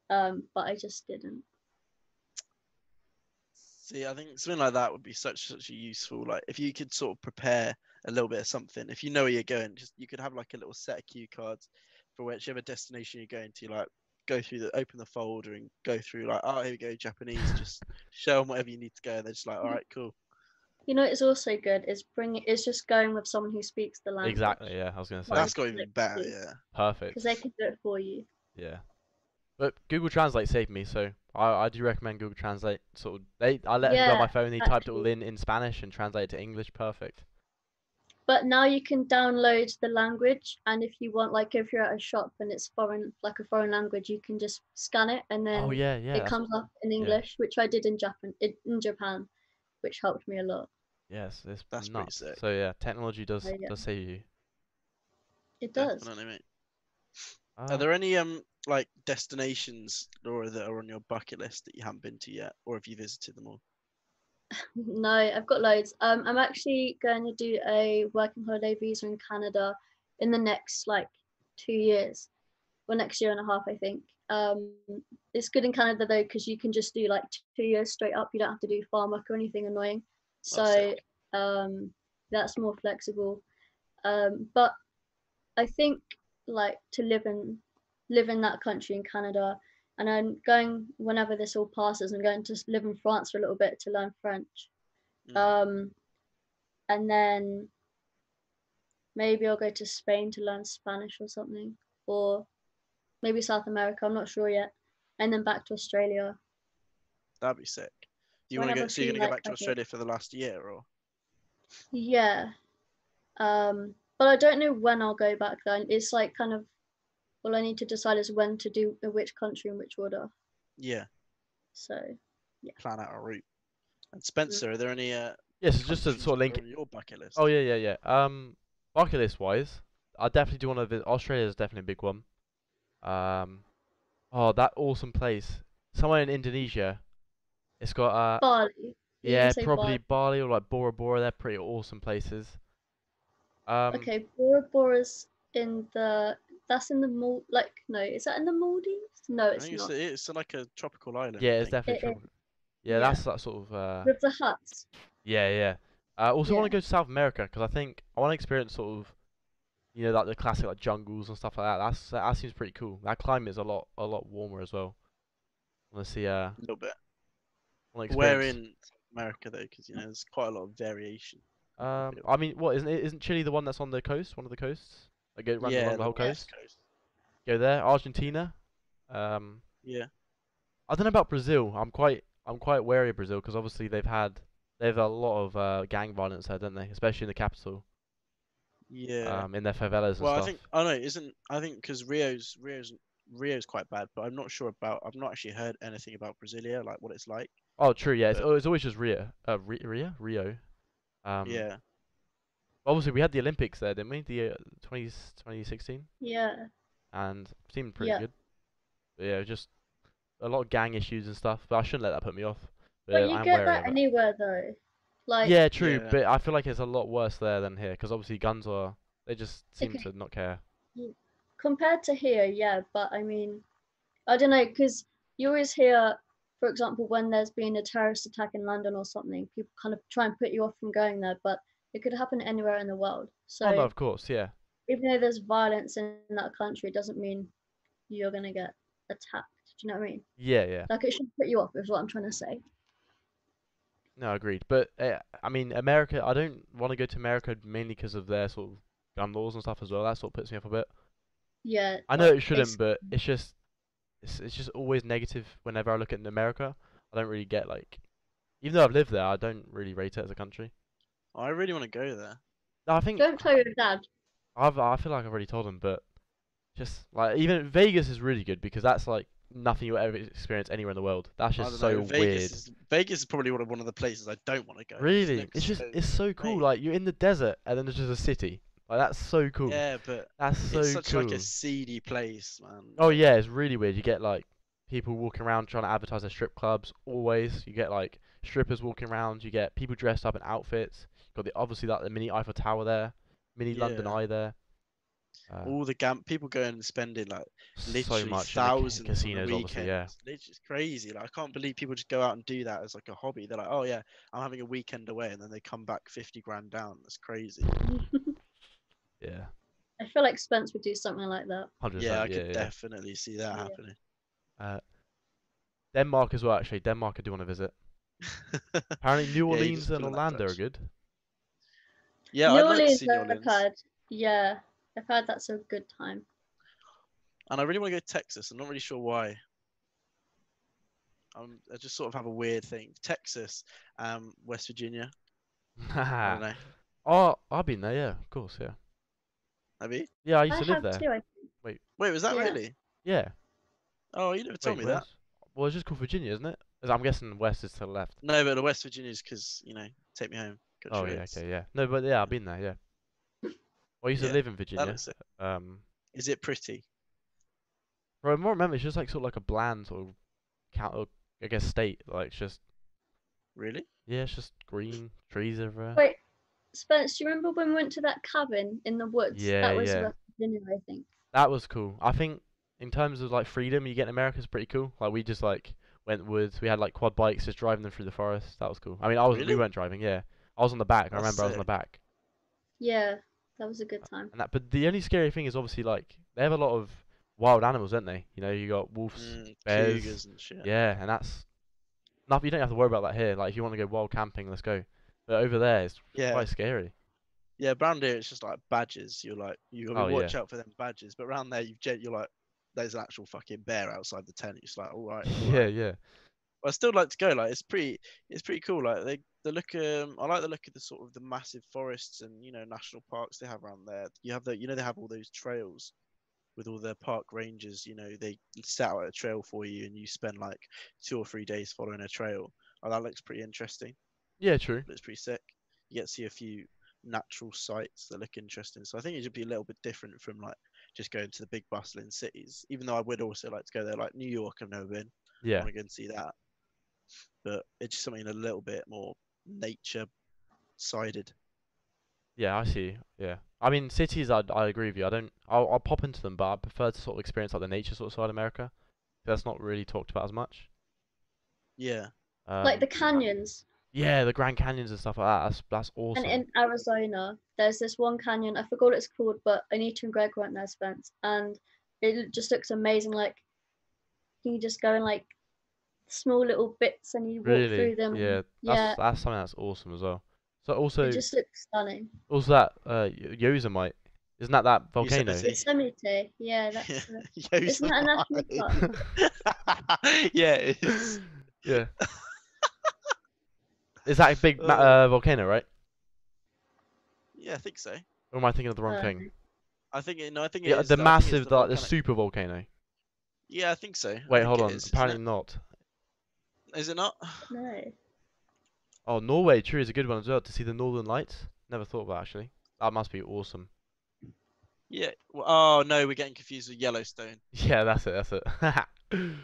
um, but I just didn't. See, I think something like that would be such such a useful. Like if you could sort of prepare a little bit of something. If you know where you're going, just you could have like a little set of cue cards for whichever destination you're going to. Like go through the open the folder and go through like, oh here we go, Japanese. Just <laughs> show them whatever you need to go. And they're just like, all right, cool. You know, it's also good is bring is just going with someone who speaks the language. exactly. Yeah, I was gonna say Like- That's got even better. Yeah. perfect. Because they can do it for you. Yeah. But Google Translate saved me, so I, I do recommend Google Translate. Sort of, they I let him go on my phone. He typed it all in in Spanish and translated to English. Perfect. But now you can download the language, and if you want, like, if you're at a shop and it's foreign, like a foreign language, you can just scan it, and then oh yeah, yeah. it that's- comes up in English, which I did in Japan, in in Japan, which helped me a lot. Yes, it's That's pretty nuts. sick. So yeah, technology does Oh, yeah. does save you. It does. Definitely, mate. Ah, Are there any um like destinations, Laura, that are on your bucket list that you haven't been to yet, or have you visited them all? <laughs> No, I've got loads. Um, I'm actually going to do a working holiday visa in Canada in the next like two years, or next year and a half, I think. Um, it's good in Canada though because you can just do like two years straight up. You don't have to do farm work or anything annoying. So um, that's more flexible. Um, but I think like to live in live in that country in Canada, and I'm going whenever this all passes. I'm going to live in France for a little bit to learn French. Mm. Um, and then maybe I'll go to Spain to learn Spanish or something, or maybe South America. I'm not sure yet. And then back to Australia. That'd be sick. Do you want to go? So you're gonna go back to Australia for the last year, or Yeah. Um, but I don't know when I'll go back then. It's like kind of all I need to decide is when to do uh, which country in which order. yeah, So plan out a route. And Spencer, are there any uh, Yes, it's just to sort of link are it. on your bucket list? Oh yeah, yeah, yeah. Um, bucket list wise, I definitely do want to visit. Australia is definitely a big one. Um, oh, that awesome place, somewhere in Indonesia. It's got uh, Bali. you yeah, probably Bali. Bali or like Bora Bora. They're pretty awesome places. Um, Okay, Bora Bora's in the that's in the Mal like no, is that in the Maldives? No, it's think it's, not. it's like a tropical island. yeah, it's definitely It is. tropical. Yeah, Yeah. that's that sort of uh, With the huts. yeah, yeah. I also want to go to South America because I think I want to experience sort of, you know, like the classic like jungles and stuff like that. That's that seems pretty cool. That climate is a lot a lot warmer as well. To see uh, a little bit. Where in America though? Because you know there's quite a lot of variation. Um, I mean, what isn't it? Isn't Chile the one that's on the coast? One of the coasts? Like go run along the whole coast. coast. Go there. Argentina. Um, Yeah. I don't know about Brazil. I'm quite I'm quite wary of Brazil because obviously they've had they've a lot of uh, gang violence there, don't they? Especially in the capital. Yeah. Um, in their favelas and well, I stuff. think I know isn't I think because Rio's Rio's Rio's quite bad, but I'm not sure about. I've not actually heard anything about Brasilia, like what it's like. Oh, true. Yeah, it's, but- oh, it's always just Rio. Uh, Rio, Rio. Um, yeah. Obviously, we had the Olympics there, didn't we? The uh, 20, 2016, Yeah. and seemed pretty Yeah. good. But yeah, just a lot of gang issues and stuff. But I shouldn't let that put me off. But, But you I'm get that of it. anywhere though. Like yeah, true. Yeah. But I feel like it's a lot worse there than here because obviously guns are they just seem Okay. to not care. Mm, compared to here, yeah, but I mean, I don't know, because you always hear, for example, when there's been a terrorist attack in London or something, people kind of try and put you off from going there, but it could happen anywhere in the world. So oh no, of course, yeah. even though there's violence in that country, it doesn't mean you're gonna get attacked. Do you know what I mean? Yeah, yeah. Like it should put you off, is what I'm trying to say. No, agreed. But uh, I mean, America. I don't want to go to America mainly because of their sort of gun laws and stuff as well. That sort of puts me off a bit. Yeah. I know it shouldn't, it's- but it's just it's it's just always negative whenever I look at America. I don't really get like, even though I've lived there, I don't really rate it as a country. I really want to go there. No, I think Don't tell your dad. I've I feel like I've already told him, but just like even Vegas is really good because that's like nothing you'll ever experience anywhere in the world. That's just so. Vegas weird. is Vegas is probably one of one of the places I don't want to go. Really, looks it's just so it's so cool. Like you're in the desert and then there's just a city. Like that's so cool. Yeah, but That's so it's such cool. like a seedy place, man. Oh yeah, it's really weird. You get like people walking around trying to advertise their strip clubs. Always, you get like strippers walking around. You get people dressed up in outfits. You've Got the obviously like the mini Eiffel Tower there, mini London Eye there. Uh, All the gam people going and spending like literally so much in the ca- thousands on the casinos, obviously. Yeah, weekends. Literally, it's crazy. Like I can't believe people just go out and do that as like a hobby. They're like, oh yeah, I'm having a weekend away, and then they come back fifty grand down. That's crazy. <laughs> yeah, I feel like Spence would do something like that. hundred Yeah, I percent. could Yeah, yeah. definitely see that Yeah. happening. Uh, Denmark as well. Actually, Denmark I do want to visit. <laughs> Apparently, New Orleans just and pull in that Orlando are good. yeah, New I'd like to Orleans, see New Orleans, heard. Yeah, I've heard that's a good time. and I really want to go to Texas. I'm not really sure why. Um, I just sort of have a weird thing. Texas, um, West Virginia. I don't <laughs> know. oh, I've been there. Yeah, of course. Yeah, Have you? yeah. I used I to live there. too, I think. Wait, was that Yeah. really? Yeah. Oh, you never told Wait, me that. Well, it's just called Virginia, isn't it? I'm guessing West is to the left. No, but the West Virginia's because you know, take me home. Country Oh yeah, roads. okay, yeah. No, but yeah, I've been there. Yeah. Well, I used Yeah, to live in Virginia. looks. Um, Is it pretty? Bro, I more remember it's just like sort of like a bland sort of count, or I guess state. Like it's just Really? Yeah, it's just green trees everywhere. Wait, Spence, do you remember when we went to that cabin in the woods? Yeah, that was yeah. West Virginia, I think. That was cool. I think in terms of like freedom you get in America is pretty cool. Like we just like went woods. We had like quad bikes, just driving them through the forest. That was cool. I mean, I was Really? we weren't driving. Yeah, I was on the back. I That's remember I was on the back. Yeah, that was a good time. And that, but the only scary thing is obviously like they have a lot of wild animals, don't they? You know, you got wolves. Mm, bears, and shit. Yeah, and that's nothing. You don't have to worry about that here. Like if you want to go wild camping, let's go. But over there, it's Yeah. quite scary. Yeah, around here it's just like badgers. You're like you gotta Oh, yeah. watch out for them badgers. But around there you've you're like there's an actual fucking bear outside the tent. You're like, all right. <laughs> all Yeah, yeah. But I still like to go. Like it's pretty, it's pretty cool. Like they, the look. Um, I like the look of the sort of the massive forests and you know national parks they have around there. You have the, you know, they have all those trails with all their park rangers. You know, they set out a trail for you, and you spend like two or three days following a trail. Oh, that looks pretty interesting. Yeah, true. Looks pretty sick. You get to see a few natural sites that look interesting. So I think it should be a little bit different from like just going to the big bustling cities. Even though I would also like to go there, like New York, I've never been. I Yeah. want to go and see that. But it's just something a little bit more nature sided. Yeah, I see. Yeah. I mean, cities, I I agree with you. I don't. I'll I'll pop into them, but I prefer to sort of experience like the nature sort of side of America. That's not really talked about as much. Yeah. Um, like the canyons. yeah, the Grand Canyons and stuff like that. That's that's awesome. And in Arizona, there's this one canyon. I forgot what it's called, but Anita and Greg went there, Spence, and it just looks amazing. Like you just go in like small little bits, and you walk really, through them. yeah, that's yeah. that's something that's awesome as well. So also It just looks stunning. also that uh Y- Yosemite, isn't that that volcano? Yosemite. Yosemite, yeah, that's. <laughs> uh, Yosemite. Isn't that a national park? <laughs> yeah, it is. <laughs> yeah. Is that a big Uh, uh, volcano, right? Yeah, I think so. Or am I thinking of the wrong Uh, thing? I think it, no, I think it Yeah, is the I massive, the like the super volcano. Yeah, I think so. Wait, think hold on. is, Apparently not. Is it not? No. Oh, Norway, true, is a good one as well to see the Northern Lights. Never thought of that actually. That must be awesome. Yeah. well, Oh no, we're getting confused with Yellowstone. <laughs> Yeah, that's it. That's it. <laughs>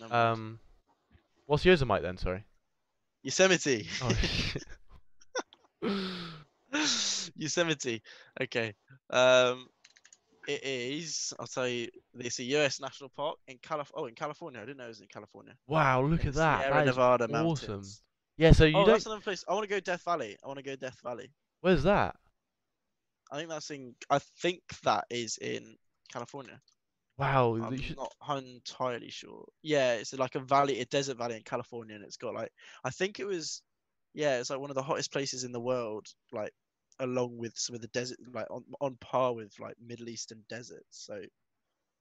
Never um, what's Yosemite then? Sorry. Yosemite. Oh. <laughs> Yosemite. Okay. Um, it is. I'll tell you. It's a U.S. national park in Calif. Oh, in California. I didn't know it was in California. wow, look in at that. Sierra That Nevada awesome. mountains. Yeah, so you oh, don't. that's another place. I want to go Death Valley. I want to go Death Valley. Where's that? I think that's in. I think that is in California. Wow, I'm should- not entirely sure. Yeah, it's like a valley, a desert valley in California, and it's got like I think it was, yeah, it's like one of the hottest places in the world, like along with some of the desert, like on on par with like Middle Eastern deserts. So,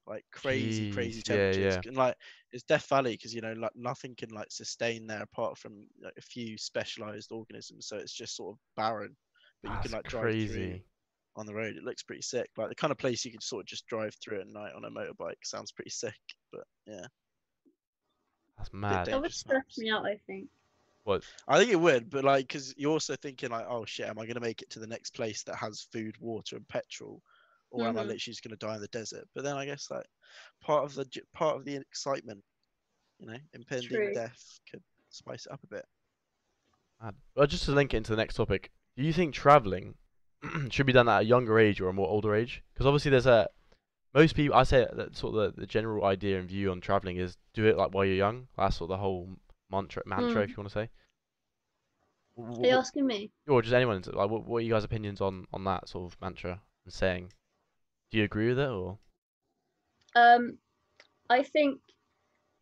like crazy, crazy Jeez, yeah, temperatures, yeah. and like it's Death Valley because you know like nothing can like sustain there apart from like, a few specialized organisms. So it's just sort of barren, but you can like drive through crazy. on the road. It looks pretty sick. Like the kind of place you could sort of just drive through at night on a motorbike. Sounds pretty sick. But yeah, That's mad. That would stress me out, I think. What? I think it would. But like, because you're also thinking like, oh shit, am I gonna make it to the next place that has food, water, and petrol, or am I Mhm. literally just gonna die in the desert? But then I guess like part of the part of the excitement, you know, impending True. death could spice it up a bit. Well, just to link it into the next topic, do you think traveling <clears throat> should be done at a younger age or a more older age? Because obviously there's a most people. I say that sort of the, the general idea and view on traveling is do it like while you're young. That's sort of the whole mantra, mantra, if Mm. you want to say. W- Are you asking me? or just anyone like what, what are you guys' opinions on on that sort of mantra and saying? Do you agree with it or? Um, I think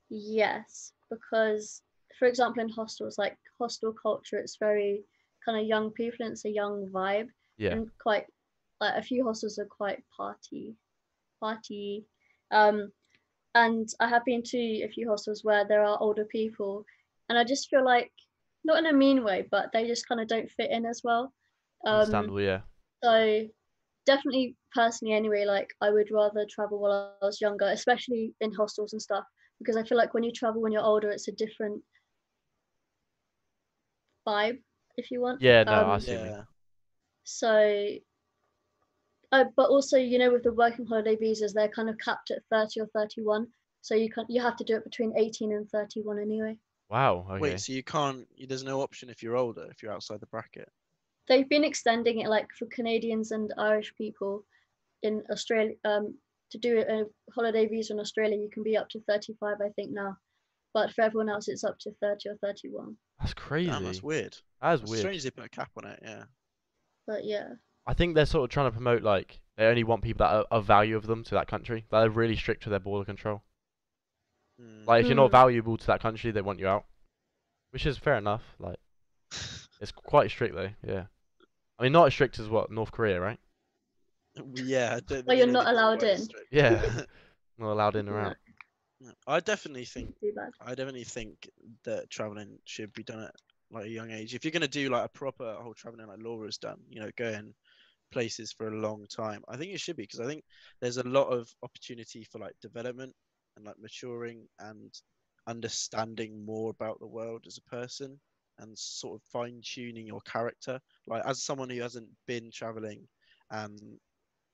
yes, because for example, in hostels, like hostel culture, it's very kind of young people and it's a young vibe, Yeah. and quite like a few hostels are quite party, party. Um, and I have been to a few hostels where there are older people, and I just feel like not in a mean way, but they just kind of don't fit in as well. Um, Understandable, yeah. so definitely personally anyway, like I would rather travel while I was younger, especially in hostels and stuff, because I feel like when you travel when you're older, it's a different vibe, if you want. Yeah, no, I Um, see what. Yeah. So, uh, but also, you know, with the working holiday visas, they're kind of capped at 30 or 31. So you can you have to do it between 18 and 31 anyway. Wow. Okay. Wait, so you can't? There's no option if you're older, if you're outside the bracket. They've been extending it like for Canadians and Irish people in Australia. Um, to do a holiday visa in Australia, you can be up to 35, I think now. But for everyone else, it's up to 30 or 31. That's crazy. Damn, that's weird. That is It's weird. strange they put a cap on it. Yeah. But yeah, I think they're sort of trying to promote like they only want people that are of value of them to that country. They're really strict with their border control. Mm. Like if you're not Mm. valuable to that country, they want you out, which is fair enough. Like <laughs> it's quite strict though. Yeah. I mean, not as strict as what North Korea, right? yeah. I don't Well, you're not allowed in. strict. Yeah. <laughs> <laughs> Not allowed in or out. Yeah. I definitely think too bad. I definitely think that traveling should be done at like a young age. If you're gonna do like a proper whole traveling like Laura's done, you know, going places for a long time, I think it should be because I think there's a lot of opportunity for like development and like maturing and understanding more about the world as a person and sort of fine tuning your character. Like as someone who hasn't been traveling and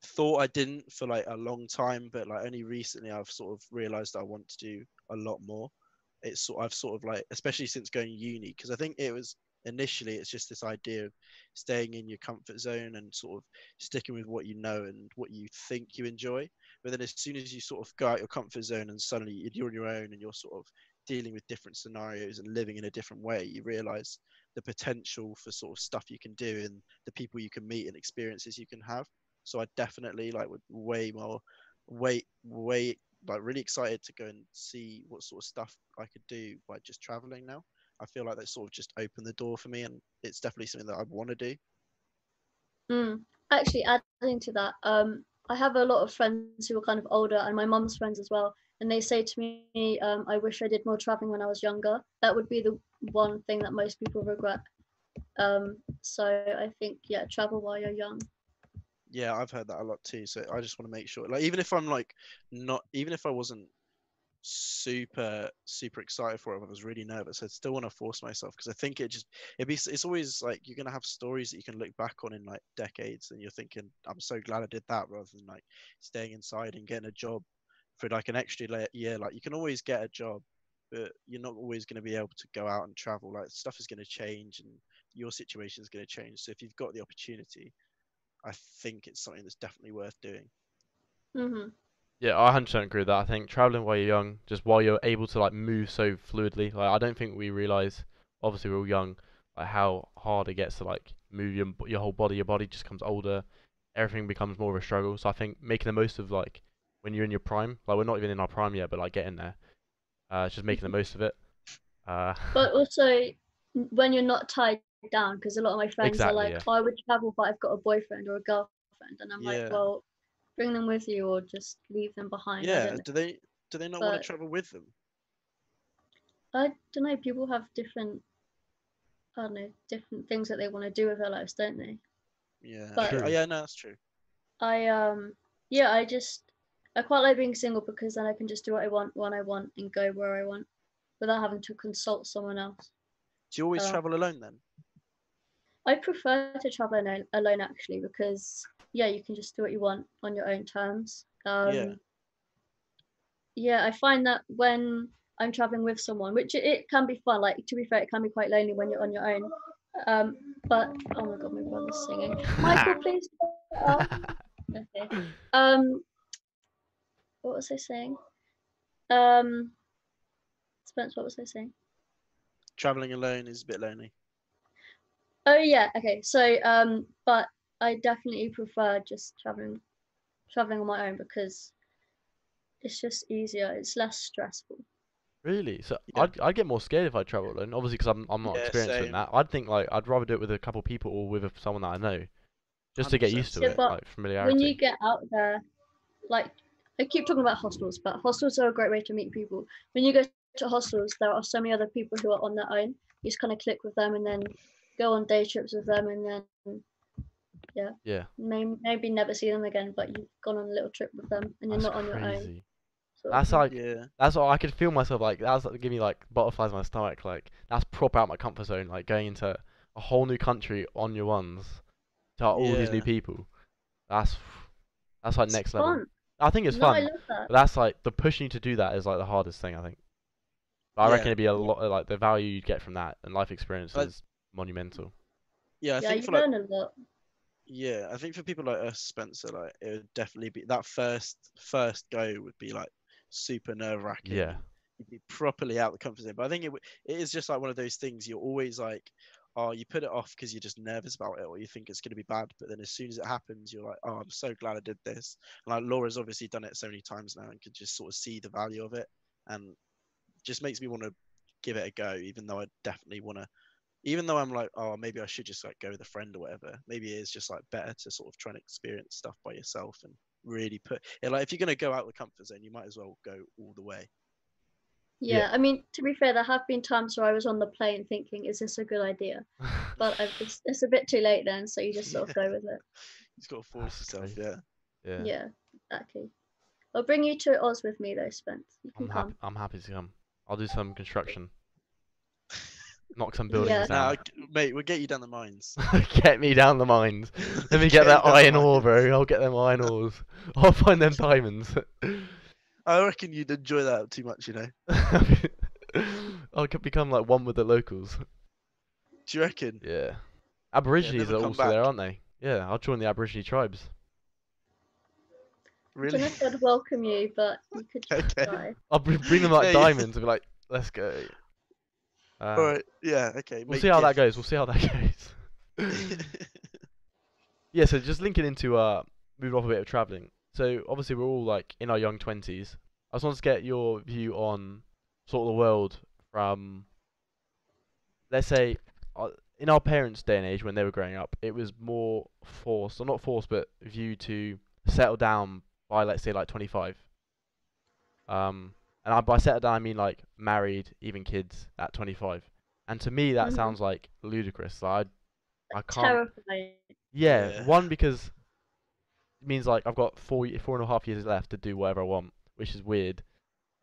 thought I didn't for like a long time, but like only recently I've sort of realized I want to do a lot more. It's sort I've sort of like especially since going uni because I think it was initially it's just this idea of staying in your comfort zone and sort of sticking with what you know and what you think you enjoy. But then as soon as you sort of go out your comfort zone and suddenly you're on your own and you're sort of dealing with different scenarios and living in a different way, you realize the potential for sort of stuff you can do and the people you can meet and experiences you can have. So I definitely like would way more, way way like really excited to go and see what sort of stuff I could do by just traveling now. I feel like that sort of just opened the door for me, and it's definitely something that I want to do. Mm. Actually, adding to that, um, I have a lot of friends who are kind of older, and my mum's friends as well. And they say to me, um, "I wish I did more traveling when I was younger." That would be the one thing that most people regret. Um, so I think, yeah, travel while you're young. Yeah, I've heard that a lot too. So I just want to make sure, like, even if I'm like not, even if I wasn't super super excited for it, I was really nervous. I still want to force myself because I think it just it be it's always like you're gonna have stories that you can look back on in like decades, and you're thinking, I'm so glad I did that, rather than like staying inside and getting a job for like an extra year. Like you can always get a job, but you're not always to be able to go out and travel. Like stuff is going to change, and your situation is to change. So if you've got the opportunity, I think it's something that's definitely worth doing. hmm Yeah, I 100% agree with that. I think traveling while you're young, just while you're able to like move so fluidly, like I don't think we realize, obviously we're all young, like how hard it gets to like move your your whole body. Your body just becomes older, everything becomes more of a struggle. So I think making the most of like when you're in your prime, like we're not even in our prime yet, but like getting there, uh, just making the most of it. Uh, But <laughs> also, when you're not tied down, because a lot of my friends Exactly, are like, yeah. "Oh, I would travel, but I've got a boyfriend or a girlfriend," and I'm Yeah. like, "Well, bring them with you, or just leave them behind." Yeah, do they do they not want to travel with them? I don't know. People have different, I don't know, different things that they want to do with their lives, don't they? Yeah, But- oh, yeah, no, that's true. I um, yeah, I just I quite like being single because then I can just do what I want when I want and go where I want, without having to consult someone else. Do you always Uh, travel alone then? I prefer to travel alone, alone actually because yeah, you can just do what you want on your own terms. Um, Yeah. yeah, I find that when I'm traveling with someone, which it, it can be fun. Like to be fair, it can be quite lonely when you're on your own. Um, but oh my god, my brother's singing. Michael, <laughs> please. Okay. Um, what was I saying? Um, Spence, what was I saying? Traveling alone is a bit lonely. Oh yeah, okay. So um, but I definitely prefer just traveling, traveling on my own because it's just easier. It's less stressful. Really? So Yeah. I'd I'd get more scared if I travel alone. Obviously, because I'm I'm not Yeah, experienced in same. that. I'd think like I'd rather do it with a couple of people or with a, someone that I know, just to get 100%. used to Yeah, it, but like familiarity. When you get out there, like I keep talking about hostels, but hostels are a great way to meet people. When you go to hostels, there are so many other people who are on their own. You just kind of click with them and then go on day trips with them, and then yeah, maybe, maybe never see them again. But you've gone on a little trip with them, and you're that's not on your own. crazy. sort of That's thing. like Yeah, that's what I could feel myself like. That's like, give me like butterflies in my stomach. Like that's proper out my comfort zone. Like going into a whole new country on your ones to all these new people. That's that's like It's next level. I think it's no, I fun, love that. but that's like the pushing you to do that is like the hardest thing. I think. But I Yeah. reckon it'd be a lot like the value you'd get from that and life experience But- is monumental. Yeah, I yeah, think you for like learn a lot. Yeah, I think for people like us, Spencer, like it would definitely be that first first go would be like super nerve wracking. Yeah. You'd be properly out the comfort zone. But I think it w- it is just like one of those things you're always like, oh, you put it off because you're just nervous about it or you think it's going to be bad. But then as soon as it happens, you're like, oh, I'm so glad I did this. And like Laura's obviously done it so many times now and can just sort of see the value of it and just makes me want to give it a go, even though I definitely want to even though I'm like, oh, maybe I should just like go with a friend or whatever. Maybe it's just like better to sort of try and experience stuff by yourself and really put. Yeah, like if you're gonna go out of the comfort zone, you might as well go all the way. Yeah, Yeah. I mean, to be fair, there have been times where I was on the plane thinking, "Is this a good idea?" <laughs> But I've, it's, it's a bit too late then, so you just sort of go with it. <laughs> You've got to force That's yourself. Yeah. yeah. Yeah, exactly. I'll bring you to Oz with me though, Spence. You can I'm come. happy. I'm happy to come. I'll do some construction. Knock some buildings Yeah. Nah, down. g- mate, we'll get you down the mines. <laughs> get me down the mines. <laughs> Let me get Get that iron ore, bro. I'll get them iron ores. <laughs> I'll find them diamonds. I reckon you'd enjoy that too much, you know. I could become like one with the locals. Do you reckon? Yeah. Aborigines never are come also there, aren't they? Yeah, I'll join the Aborigine tribes. I don't Really? know if I'd welcome you, but you could Okay. try. I'll bring them like Hey. diamonds and be like, let's go. Uh, All right. Yeah. Okay. We'll see how that goes. We'll see how that <laughs> goes. <laughs> yeah, so just linking into uh moving off a bit of traveling. So obviously we're all like in our young twenties. I just wanted to get your view on sort of the world from let's say uh, in our parents' day and age when they were growing up, it was more forced, or not forced, but viewed to settle down by let's say like twenty five. Um, and I, by settle down I mean like married, even kids at twenty five. And to me that Mhm. sounds like ludicrous. Like, I I can't. Terrifying. Yeah, Yeah. one because it means like I've got four y- four and a half years left to do whatever I want, which is weird.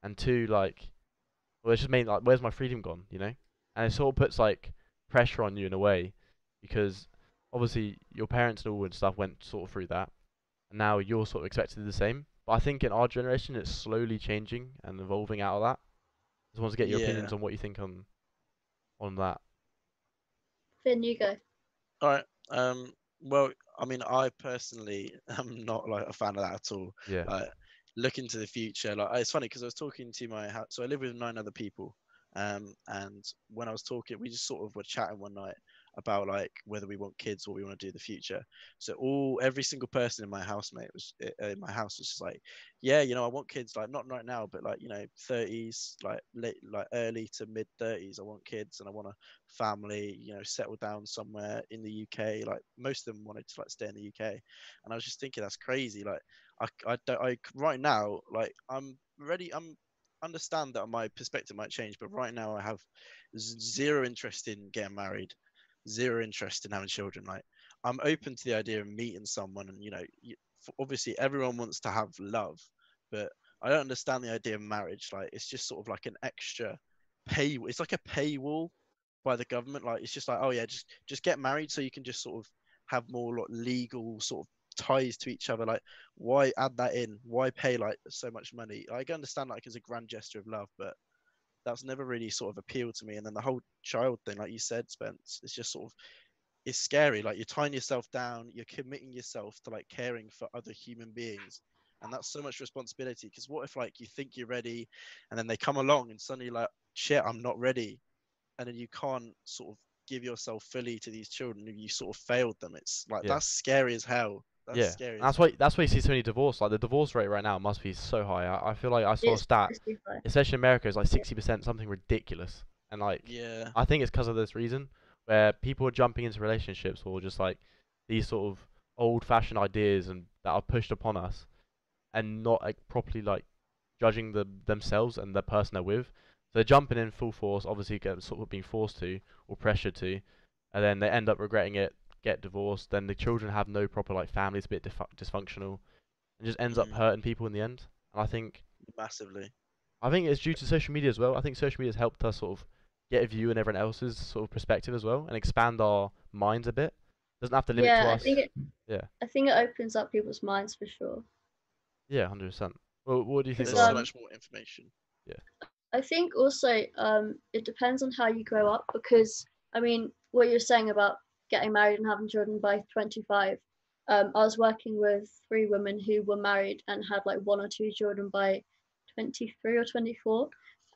And two, like, well, it's just mean like, where's my freedom gone? You know? And it sort of puts like pressure on you in a way, because obviously your parents and all and stuff went sort of through that, and now you're sort of expected to do the same. But I think in our generation, it's slowly changing and evolving out of that. I Just want to get your opinions on what you think on on that. Finn, you go. All right. Um. Well, I mean, I personally <laughs> am not like a fan of that at all. Yeah. like look into the future like it's funny because i was talking to my house so i live with nine other people um and when i was talking we just sort of were chatting one night about like whether we want kids or we want to do the future. So all every single person in my housemate was uh, in my house was just like yeah you know i want kids like not right now but like you know 30s like late like early to mid 30s i want kids and i want a family you know settle down somewhere in the uk like most of them wanted to like stay in the uk and i was just thinking that's crazy. Like I, I don't I right now like I'm ready I'm understand that my perspective might change but right now I have zero interest in getting married zero interest in having children like I'm open to the idea of meeting someone and you know obviously everyone wants to have love but I don't understand the idea of marriage. Like it's just sort of like an extra pay it's like a paywall by the government. Like it's just like oh yeah just just get married so you can just sort of have more like legal sort of ties to each other. Like why add that in? Why pay like so much money? I can understand like as a grand gesture of love but that's never really sort of appealed to me. And then the whole child thing like you said spence it's just sort of it's scary. Like you're tying yourself down you're committing yourself to like caring for other human beings. And that's so much responsibility because what if like you think you're ready and then they come along and suddenly like shit i'm not ready. And then you can't sort of give yourself fully to these children if you sort of failed them. It's like Yeah. that's scary as hell that's yeah, scary that's why that's why you see so many divorce. Like the divorce rate right now must be so high. I, I feel like I saw a stat, especially in America, is like sixty percent, something ridiculous. And like, Yeah. I think it's because of this reason, where people are jumping into relationships or just like these sort of old-fashioned ideas and that are pushed upon us, and not like properly like judging the themselves and the person they're with. So they're jumping in full force, obviously get sort of being forced to or pressured to, and then they end up regretting it, get divorced. Then the children have no proper like family, it's a bit dif- dysfunctional, and just ends up Mm. hurting people in the end. And I think Massively. I think it's due to social media as well. I think social media has helped us sort of get a view in everyone else's sort of perspective as well and expand our minds a bit. Doesn't have to limit yeah, to I think it. Yeah. I think it opens up people's minds for sure. Yeah, hundred percent. Well, what do you think? There's so much more information. Yeah. I think also um, it depends on how you grow up because I mean what you're saying about getting married and having children by 25. Um, I was working with three women who were married and had like one or two children by 23 or 24.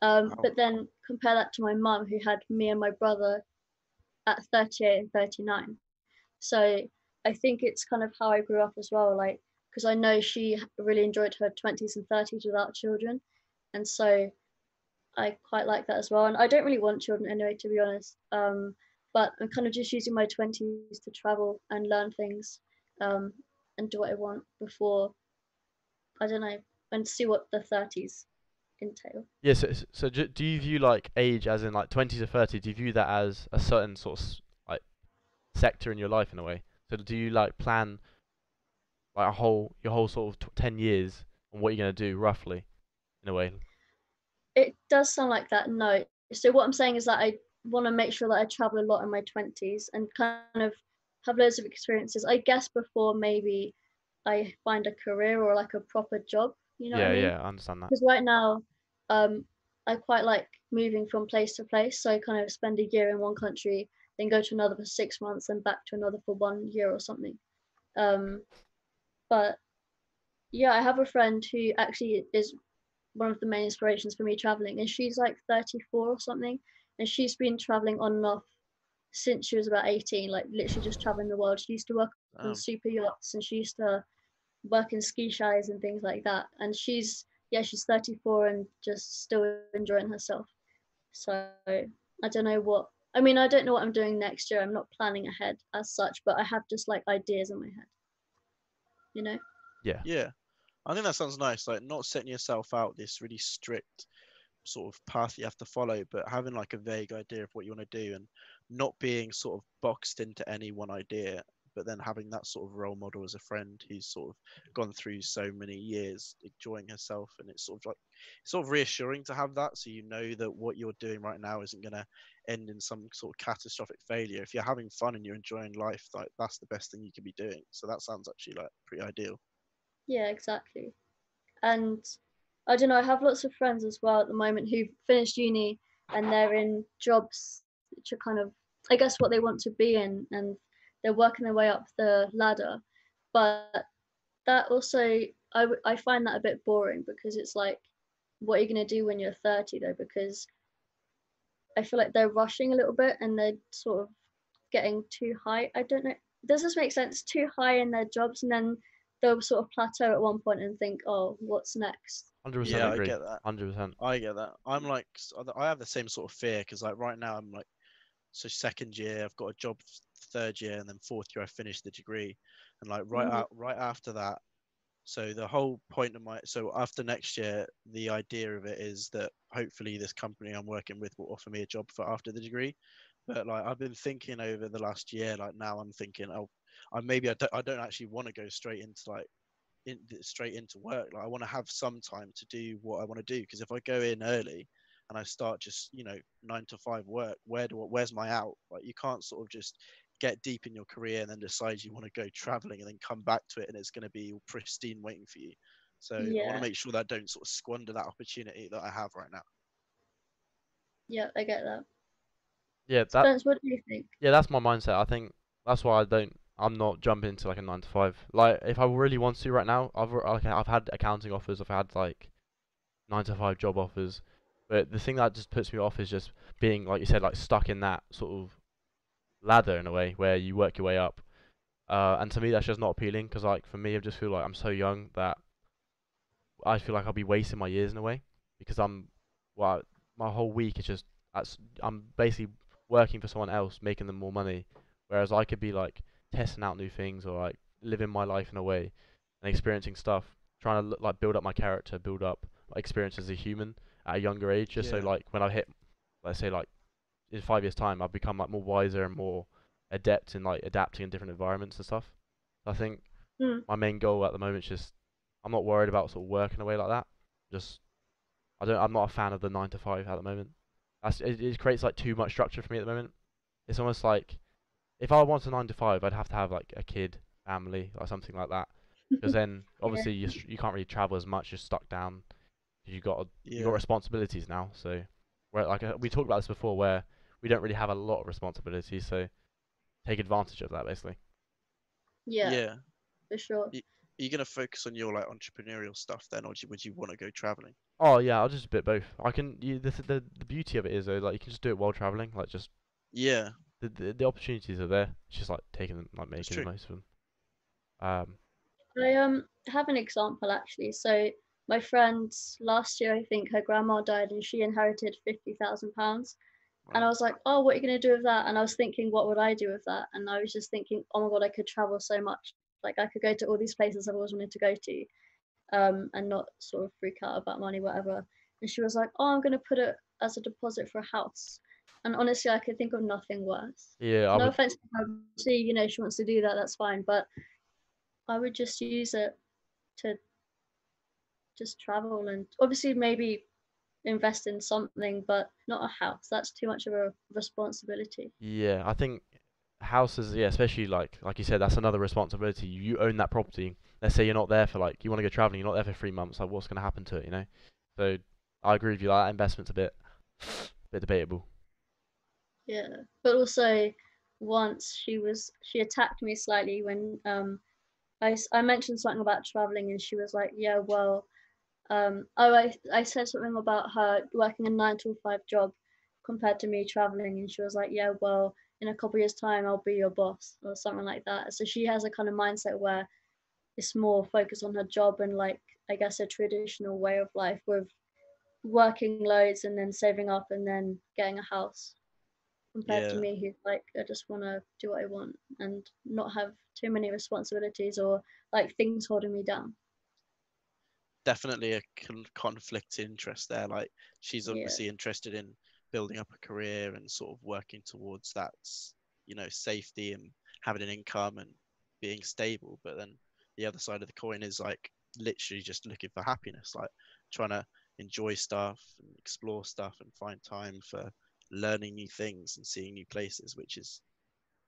Um. But then compare that to my mum who had me and my brother at 38 and 39. So I think it's kind of how I grew up as well, like because I know she really enjoyed her 20s and 30s without children, and so I quite like that as well. And I don't really want children anyway, to be honest. Um, but I'm kind of just using my 20s to travel and learn things um, and do what I want before I don't know and see what the 30s entail. Yeah, so, so- do, do you view like age as in like 20s or 30? Do you view that as a certain sort of like sector in your life in a way? So do you like plan like a whole your whole sort of t 10 years and what you're gonna do roughly in a way? It does sound like that. No. So what I'm saying is that I want to make sure that I travel a lot in my 20s and kind of have loads of experiences. I guess before maybe I find a career or like a proper job. You know yeah, I mean? yeah, I understand that. Because right now, um, I quite like moving from place to place. So I kind of spend a year in one country, then go to another for six months, and back to another for one year or something. Um, but yeah, I have a friend who actually is one of the main inspirations for me traveling, and she's like 34 or something, and she's been traveling on and off since she was about 18, like literally just traveling the world. She used to work on Um, super yachts and she used to work in ski shies and things like that. And she's yeah, she's 34 and just still enjoying herself. So I don't know what I mean, I don't know what I'm doing next year. I'm not planning ahead as such, but I have just like ideas in my head. You know? Yeah, Yeah. I think that sounds nice. Like not setting yourself out this really strict sort of path you have to follow, but having like a vague idea of what you want to do and not being sort of boxed into any one idea, but then having that sort of role model as a friend who's sort of gone through so many years enjoying herself and it's sort of like it's sort of reassuring to have that so you know that what you're doing right now isn't going to end in some sort of catastrophic failure. If you're having fun and you're enjoying life like that's the best thing you can be doing. So that sounds actually like pretty ideal. Yeah, exactly. And I don't know, I have lots of friends as well at the moment who've finished uni and they're in jobs which are kind of, I guess, what they want to be in, and they're working their way up the ladder. But that also, I, I find that a bit boring because it's like, what are you going to do when you're 30 though? Because I feel like they're rushing a little bit and they're sort of getting too high. I don't know. Does this make sense? Too high in their jobs and then they'll sort of plateau at one point and think, oh, what's next? 100% yeah i get that 100%. I get that. I'm like, I have the same sort of fear because, like, right now I'm like, so second year, I've got a job, third year, and then fourth year I finished the degree, and like right Mhm. out, right after that. So the whole point of my, so after next year, the idea of it is that hopefully this company I'm working with will offer me a job for after the degree. But like I've been thinking over the last year, like now I'm thinking, oh, I maybe I don't, I don't actually want to go straight into like in, straight into work. Like I want to have some time to do what I want to do. Because if I go in early and I start just you know nine to five work, where do I- where's my out? Like you can't sort of just get deep in your career and then decide you want to go traveling and then come back to it and it's going to be all pristine waiting for you. So I want to make sure that I don't sort of squander that opportunity that I have right now. Yeah, I get that. Yeah, that Spence, what do you think? yeah, that's my mindset. I think that's why I don't. I'm not jumping into like a nine to five. Like if I really want to right now, I've like I've had accounting offers. I've had like nine to five job offers. But the thing that just puts me off is just being like you said, like stuck in that sort of ladder in a way where you work your way up. Uh, and to me, that's just not appealing because like for me, I just feel like I'm so young that I feel like I'll be wasting my years in a way because I'm well, my whole week is just I'm basically working for someone else, making them more money, whereas I could be like testing out new things or like living my life in a way and experiencing stuff, trying to look, like build up my character, build up like, experience as a human at a younger age, just so like when I hit, let's say like in five years time, I've become like more wiser and more adept in like adapting in different environments and stuff. I think Mm. my main goal at the moment is just I'm not worried about sort of working away like that. Just I don't I'm not a fan of the nine to five at the moment. That's it, it creates like too much structure for me at the moment. It's almost like if I want a nine to five, I'd have to have like a kid, family, or something like that. <laughs> Because then obviously you you can't really travel as much. You're stuck down. you got you got responsibilities now. So, where like uh, we talked about this before, where we don't really have a lot of responsibilities. So, take advantage of that basically. Yeah, yeah. for sure. Y- Are you gonna focus on your like entrepreneurial stuff then, or you, would you want to go traveling? Oh yeah, I'll just a bit both. I can. You, the, the the beauty of it is though, like you can just do it while traveling. Like just Yeah, the the, the opportunities are there. It's just like taking them, like making the most of them. Um. I um have an example actually. So my friend last year, I think her grandma died and she inherited fifty thousand pounds. And I was like, oh, what are you gonna do with that? And I was thinking, what would I do with that? And I was just thinking, oh my god, I could travel so much. Like I could go to all these places I've always wanted to go to, um, and not sort of freak out about money, whatever. And she was like, oh, I'm gonna put it as a deposit for a house. And honestly, I could think of nothing worse. Yeah, I no would. offense to her, you know, she wants to do that, that's fine. But I would just use it to just travel and obviously maybe invest in something, but not a house. That's too much of a responsibility. Yeah, I think houses. Yeah, especially like like you said, that's another responsibility. You own that property. Let's say you're not there for like you want to go traveling. You're not there for three months. Like what's gonna happen to it? You know. So I agree with you. Like, that investment's a bit bit debatable. Yeah. But also once she was she attacked me slightly when um I I mentioned something about traveling and she was like, Yeah, well, um oh I, I said something about her working a nine to five job compared to me traveling and she was like, Yeah, well, in a couple years time I'll be your boss or something like that. So she has a kind of mindset where it's more focused on her job and like I guess a traditional way of life with working loads and then saving up and then getting a house compared to me who like I just want to do what I want and not have too many responsibilities or like things holding me down. definitely a con- conflict interest there. Like she's Yeah. obviously interested in building up a career and sort of working towards that, you know, safety and having an income and being stable. But then the other side of the coin is like literally just looking for happiness, like trying to enjoy stuff and explore stuff and find time for learning new things and seeing new places, which is,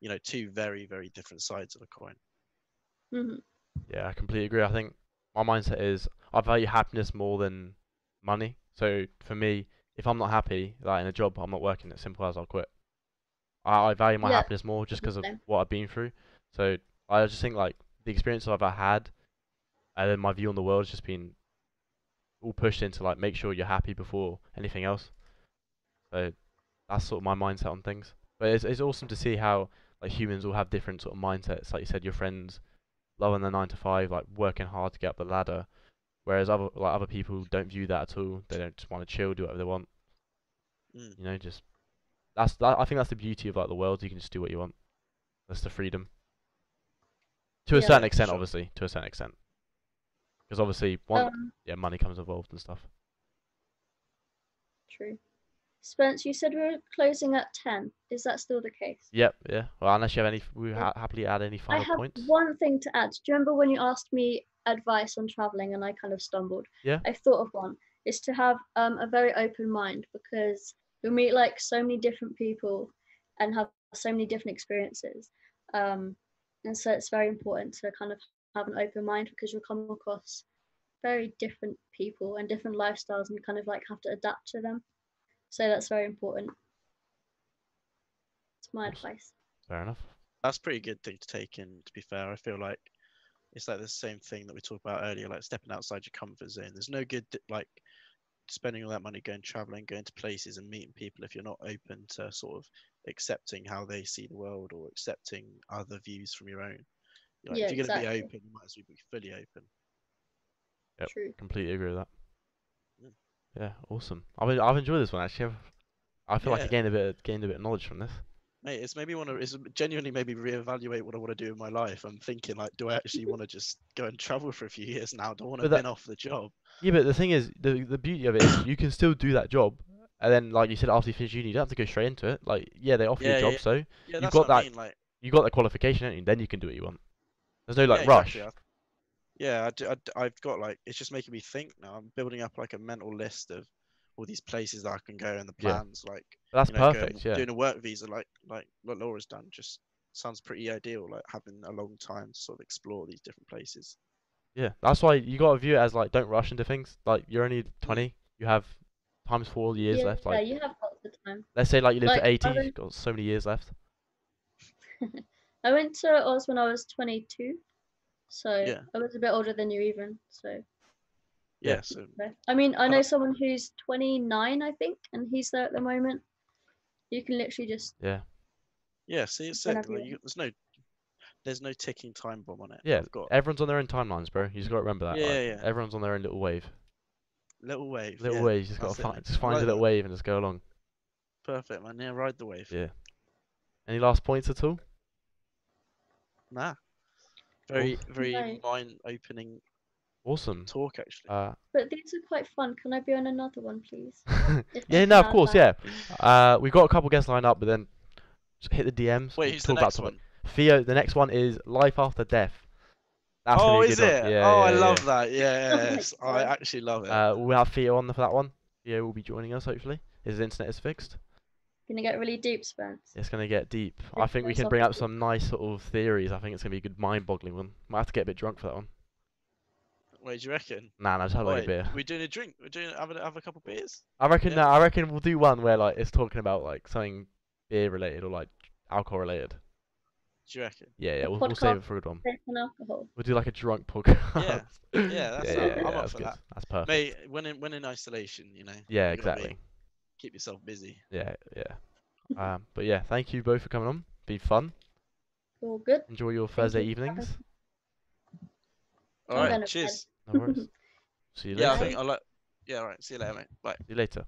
you know, two very, very different sides of a coin. hmm Yeah, I completely agree. I think my mindset is I value happiness more than money. So for me, if I'm not happy, like in a job, I'm not working. As simple as I'll quit. I, I value my Yeah, happiness more just because of what I've been through. So I just think like the experience I've had, and then my view on the world has just been all pushed into like make sure you're happy before anything else. So that's sort of my mindset on things. But it's it's awesome to see how like humans all have different sort of mindsets. Like you said, your friends loving the nine to five, like working hard to get up the ladder, whereas other like other people don't view that at all. They don't just want to chill, do whatever they want. Mm. You know, just that's that. I think that's the beauty of like the world. You can just do what you want. That's the freedom. To a Yeah, certain extent, sure. obviously. To a certain extent. Because obviously, one Um, yeah, money comes involved and stuff. true. Spence, you said we were closing at ten. Is that still the case? Yep, yeah. Well, unless you have any, we ha- happily add any final I have points. one thing to add. Do you remember when you asked me advice on traveling and I kind of stumbled? Yeah. I thought of one. Is to have um, a very open mind because you'll meet like so many different people and have so many different experiences. Um, and so it's very important to kind of have an open mind because you'll come across very different people and different lifestyles and kind of like have to adapt to them. So that's very important. It's my advice. Fair enough. that's a pretty good thing to take in to be fair i feel like it's like the same thing that we talked about earlier like stepping outside your comfort zone there's no good like spending all that money going traveling going to places and meeting people if you're not open to sort of accepting how they see the world or accepting other views from your own like, Yeah, if you're going to exactly. be open you might as well be fully open Yep. True. Completely agree with that. Yeah, awesome. I've I've enjoyed this one actually. I've, I feel like I Yeah. gained a bit gained a bit of knowledge from this. mate it's made me want to it's genuinely maybe reevaluate what i want to do in my life i'm thinking like do i actually <laughs> want to just go and travel for a few years now do i want to that- bin off the job Yeah, but the thing is, the the beauty of it is you can still do that job, and then like you said, after you finish uni, you don't have to go straight into it. Like, yeah, they offer you Yeah, a yeah, job, so yeah You've got what i that- mean like you got the qualification, haven't? Then you can do what you want. There's no like yeah, rush. exactly. I- Yeah, I, have got like it's just making me think now. I'm building up like a mental list of all these places that I can go and the Yeah. plans. Like that's you know, perfect. going, yeah. doing a work visa, like like what Laura's done, just sounds pretty ideal. Like having a long time to sort of explore these different places. Yeah, that's why you gotta view it as like don't rush into things. Like you're only 20, mm. you have times four years yeah, left. yeah, you have lots of time. let's say like you live like, to 80, I you've got so many years left. <laughs> I went to Oz when I was 22, so Yeah. I was a bit older than you even. So, Yeah. Yeah. So. I mean, I Uh, know someone who's 29, I think, and he's there at the moment. You can literally just Yeah, yeah. See, it's sick. Whenever you you, there's no, there's no ticking time bomb on it. yeah. Got Everyone's on their own timelines, bro. You just gotta remember that. Yeah, like, yeah. Everyone's on their own little wave. little wave. Little yeah, wave. You just gotta that's it, find, just find like your little that. wave and just go along. Perfect, man. Yeah, ride the wave. Yeah. Any last points at all? Nah. Very, very No. mind-opening Awesome. talk, actually. Uh, But these are quite fun. Can I be on another one, please? <laughs> If yeah, that's no, of allowed course, back. yeah. Uh, we've got a couple guests lined up, but then just hit the DMs. Wait, we'll who's the talk about next something. one? Theo, the next one is Life After Death. That's oh, gonna be a is good it? one. Yeah, oh, I yeah, love yeah. that. Yes, <laughs> I actually love it. Uh, we'll have Theo on for that one. Theo will be joining us hopefully. His internet is fixed. Gonna get really deep, Spence. It's gonna get deep. I think we can bring up some nice sort of theories. I think it's gonna be a good mind-boggling one. Might have to get a bit drunk for that one. Wait, do you reckon? Nah, nah, just have like a beer. we're doing a drink. We're doing have a, have a couple beers. I reckon. yeah. Nah, I reckon we'll do one where like it's talking about like something beer related or like alcohol related. Do you reckon? Yeah, yeah. We'll, we'll save it for a good one. Sex and alcohol. We'll do like a drunk <laughs> podcast. Yeah. Yeah, that's yeah, up. yeah, I'm yeah, up that's for good. that. That's perfect. Mate, when in when in isolation, you know. yeah, you gotta exactly. Keep yourself busy. Yeah, yeah. um, <laughs> but yeah, thank you both for coming on. Be fun. All good. Enjoy your Thursday you evenings. All I'm right, gonna bed. cheers. No worries. <laughs> See you later. Yeah, I later. think I like. Yeah, all right. See you later, mate. Bye. See you later.